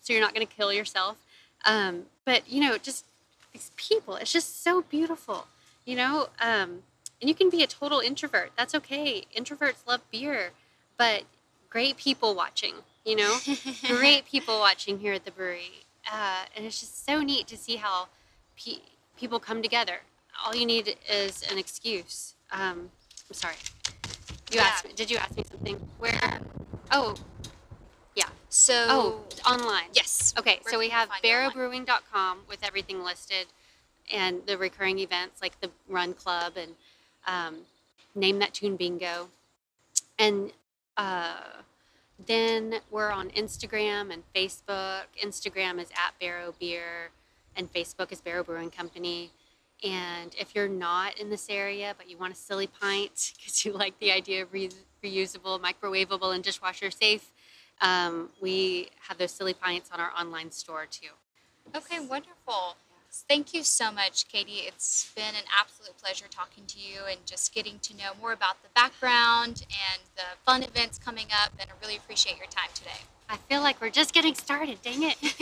Speaker 1: so you're not going to kill yourself um, but you know just these people it's just so beautiful you know um, and you can be a total introvert that's okay introverts love beer but great people watching you know great people watching here at the brewery. Uh, and it's just so neat to see how pe- people come together. All you need is an excuse. Um, I'm sorry. You
Speaker 3: Yeah.
Speaker 1: asked me. Did you ask me something? Where? Oh,
Speaker 3: So,
Speaker 1: oh, online.
Speaker 3: yes.
Speaker 1: Okay,
Speaker 3: Where
Speaker 1: so we have
Speaker 3: find you online?
Speaker 1: barrowbrewing.com with everything listed and the recurring events like the Run Club and um, Name That Tune Bingo. And uh, then we're on Instagram and Facebook. Instagram is at Barrow Beer and Facebook is Barrow Brewing Company. And if you're not in this area, but you want a Silipint because you like the idea of re- reusable, microwavable, and dishwasher safe, um, we have those Silipints on our online store too.
Speaker 3: Okay, wonderful. Thank you so much, KD. It's been an absolute pleasure talking to you and just getting to know more about the background and the fun events coming up. And I really appreciate your time today.
Speaker 1: I feel like we're just getting started. Dang it!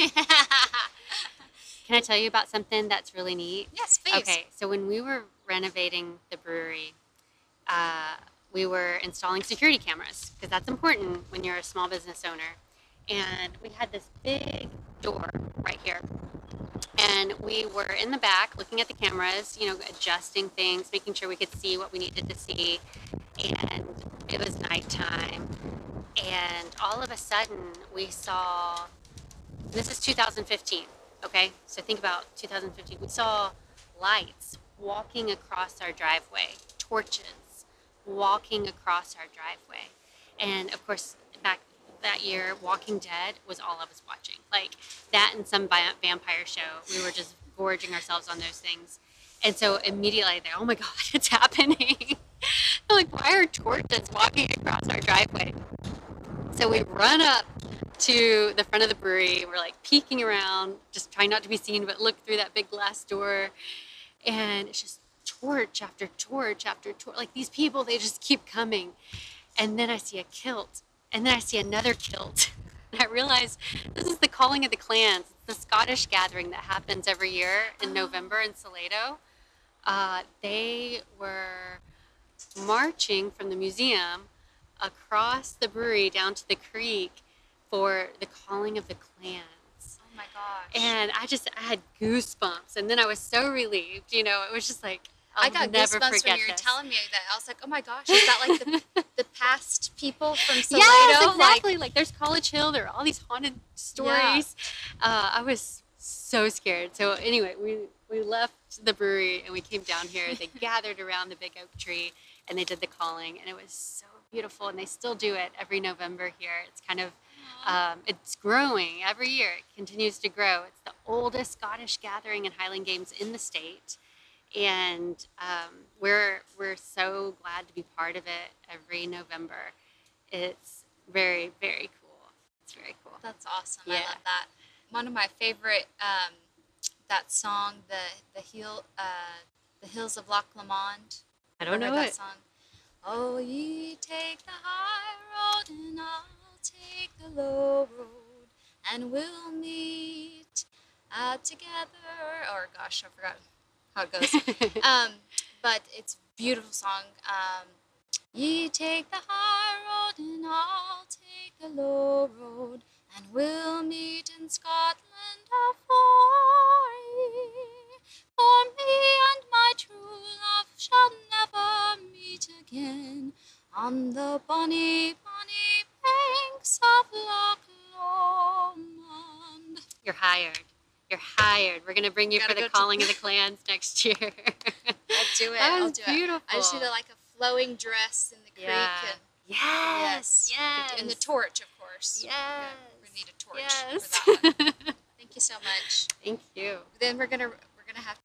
Speaker 1: Can I tell you about something that's really neat?
Speaker 3: Yes, please.
Speaker 1: Okay, so when we were renovating the brewery, uh, we were installing security cameras because that's important when you're a small business owner. And we had this big door right here. And we were in the back looking at the cameras, you know, adjusting things, making sure we could see what we needed to see. And it was nighttime. And all of a sudden, we saw this is 2015, okay? So think about 2015. We saw lights walking across our driveway, torches walking across our driveway. And of course, back that year, Walking Dead was all I was watching. Like that and some vampire show. We were just gorging ourselves on those things. And so immediately they're, oh my God, it's happening. like, why are torches walking across our driveway? So we run up to the front of the brewery. We're like peeking around, just trying not to be seen, but look through that big glass door. And it's just torch after torch after torch. Like these people, they just keep coming. And then I see a kilt. And then I see another kilt. And I realize this is the calling of the clans. It's the Scottish gathering that happens every year in November in Salado. Uh, they were marching from the museum across the brewery down to the creek for the calling of the clans.
Speaker 3: Oh my gosh.
Speaker 1: And I just I had goosebumps, and then I was so relieved. You know, it was just like I'll
Speaker 3: I got goosebumps when you were
Speaker 1: this.
Speaker 3: telling me that. I was like, oh my gosh, is that like the, the past people from Salado?
Speaker 1: Yes, exactly. Like, there's College Hill. There are all these haunted stories. Uh, I was so scared. So anyway, we we left the brewery and we came down here. They gathered around the big oak tree and they did the calling, and it was so beautiful. And they still do it every November here. It's kind of um, it's growing every year. It continues to grow. It's the oldest Scottish gathering and Highland Games in the state, and um, we're we're so glad to be part of it every November. It's very very cool. It's very cool.
Speaker 3: That's awesome. I love that. One of my favorite, um, that song, the the hill, uh, the hills of Loch Lomond.
Speaker 1: I don't know
Speaker 3: heard
Speaker 1: it.
Speaker 3: that song. Oh, ye take the high road, and I'll take the low road, and we'll meet uh, together. Or gosh, I forgot how it goes. um, but it's a beautiful song. Um, Ye take the high road, and I'll take the low road, and we'll meet in Scotland afar. ye. For me and my true love shall never meet again on the bonny, bonny banks of Loch Lomond.
Speaker 1: You're hired. You're hired. We're gonna bring you
Speaker 3: Gotta
Speaker 1: for the
Speaker 3: go to-
Speaker 1: calling of the clans next year.
Speaker 3: I'll do it.
Speaker 1: That
Speaker 3: I'll
Speaker 1: was
Speaker 3: do it.
Speaker 1: beautiful.
Speaker 3: I just need a, like a flowing dress in the creek
Speaker 1: Yeah.
Speaker 3: and
Speaker 1: yes.
Speaker 3: yes, and the torch, of course.
Speaker 1: Yes.
Speaker 3: Yeah, we need a torch
Speaker 1: Yes.
Speaker 3: for that one. Thank you so much.
Speaker 1: Thank you.
Speaker 3: Then we're gonna we're gonna have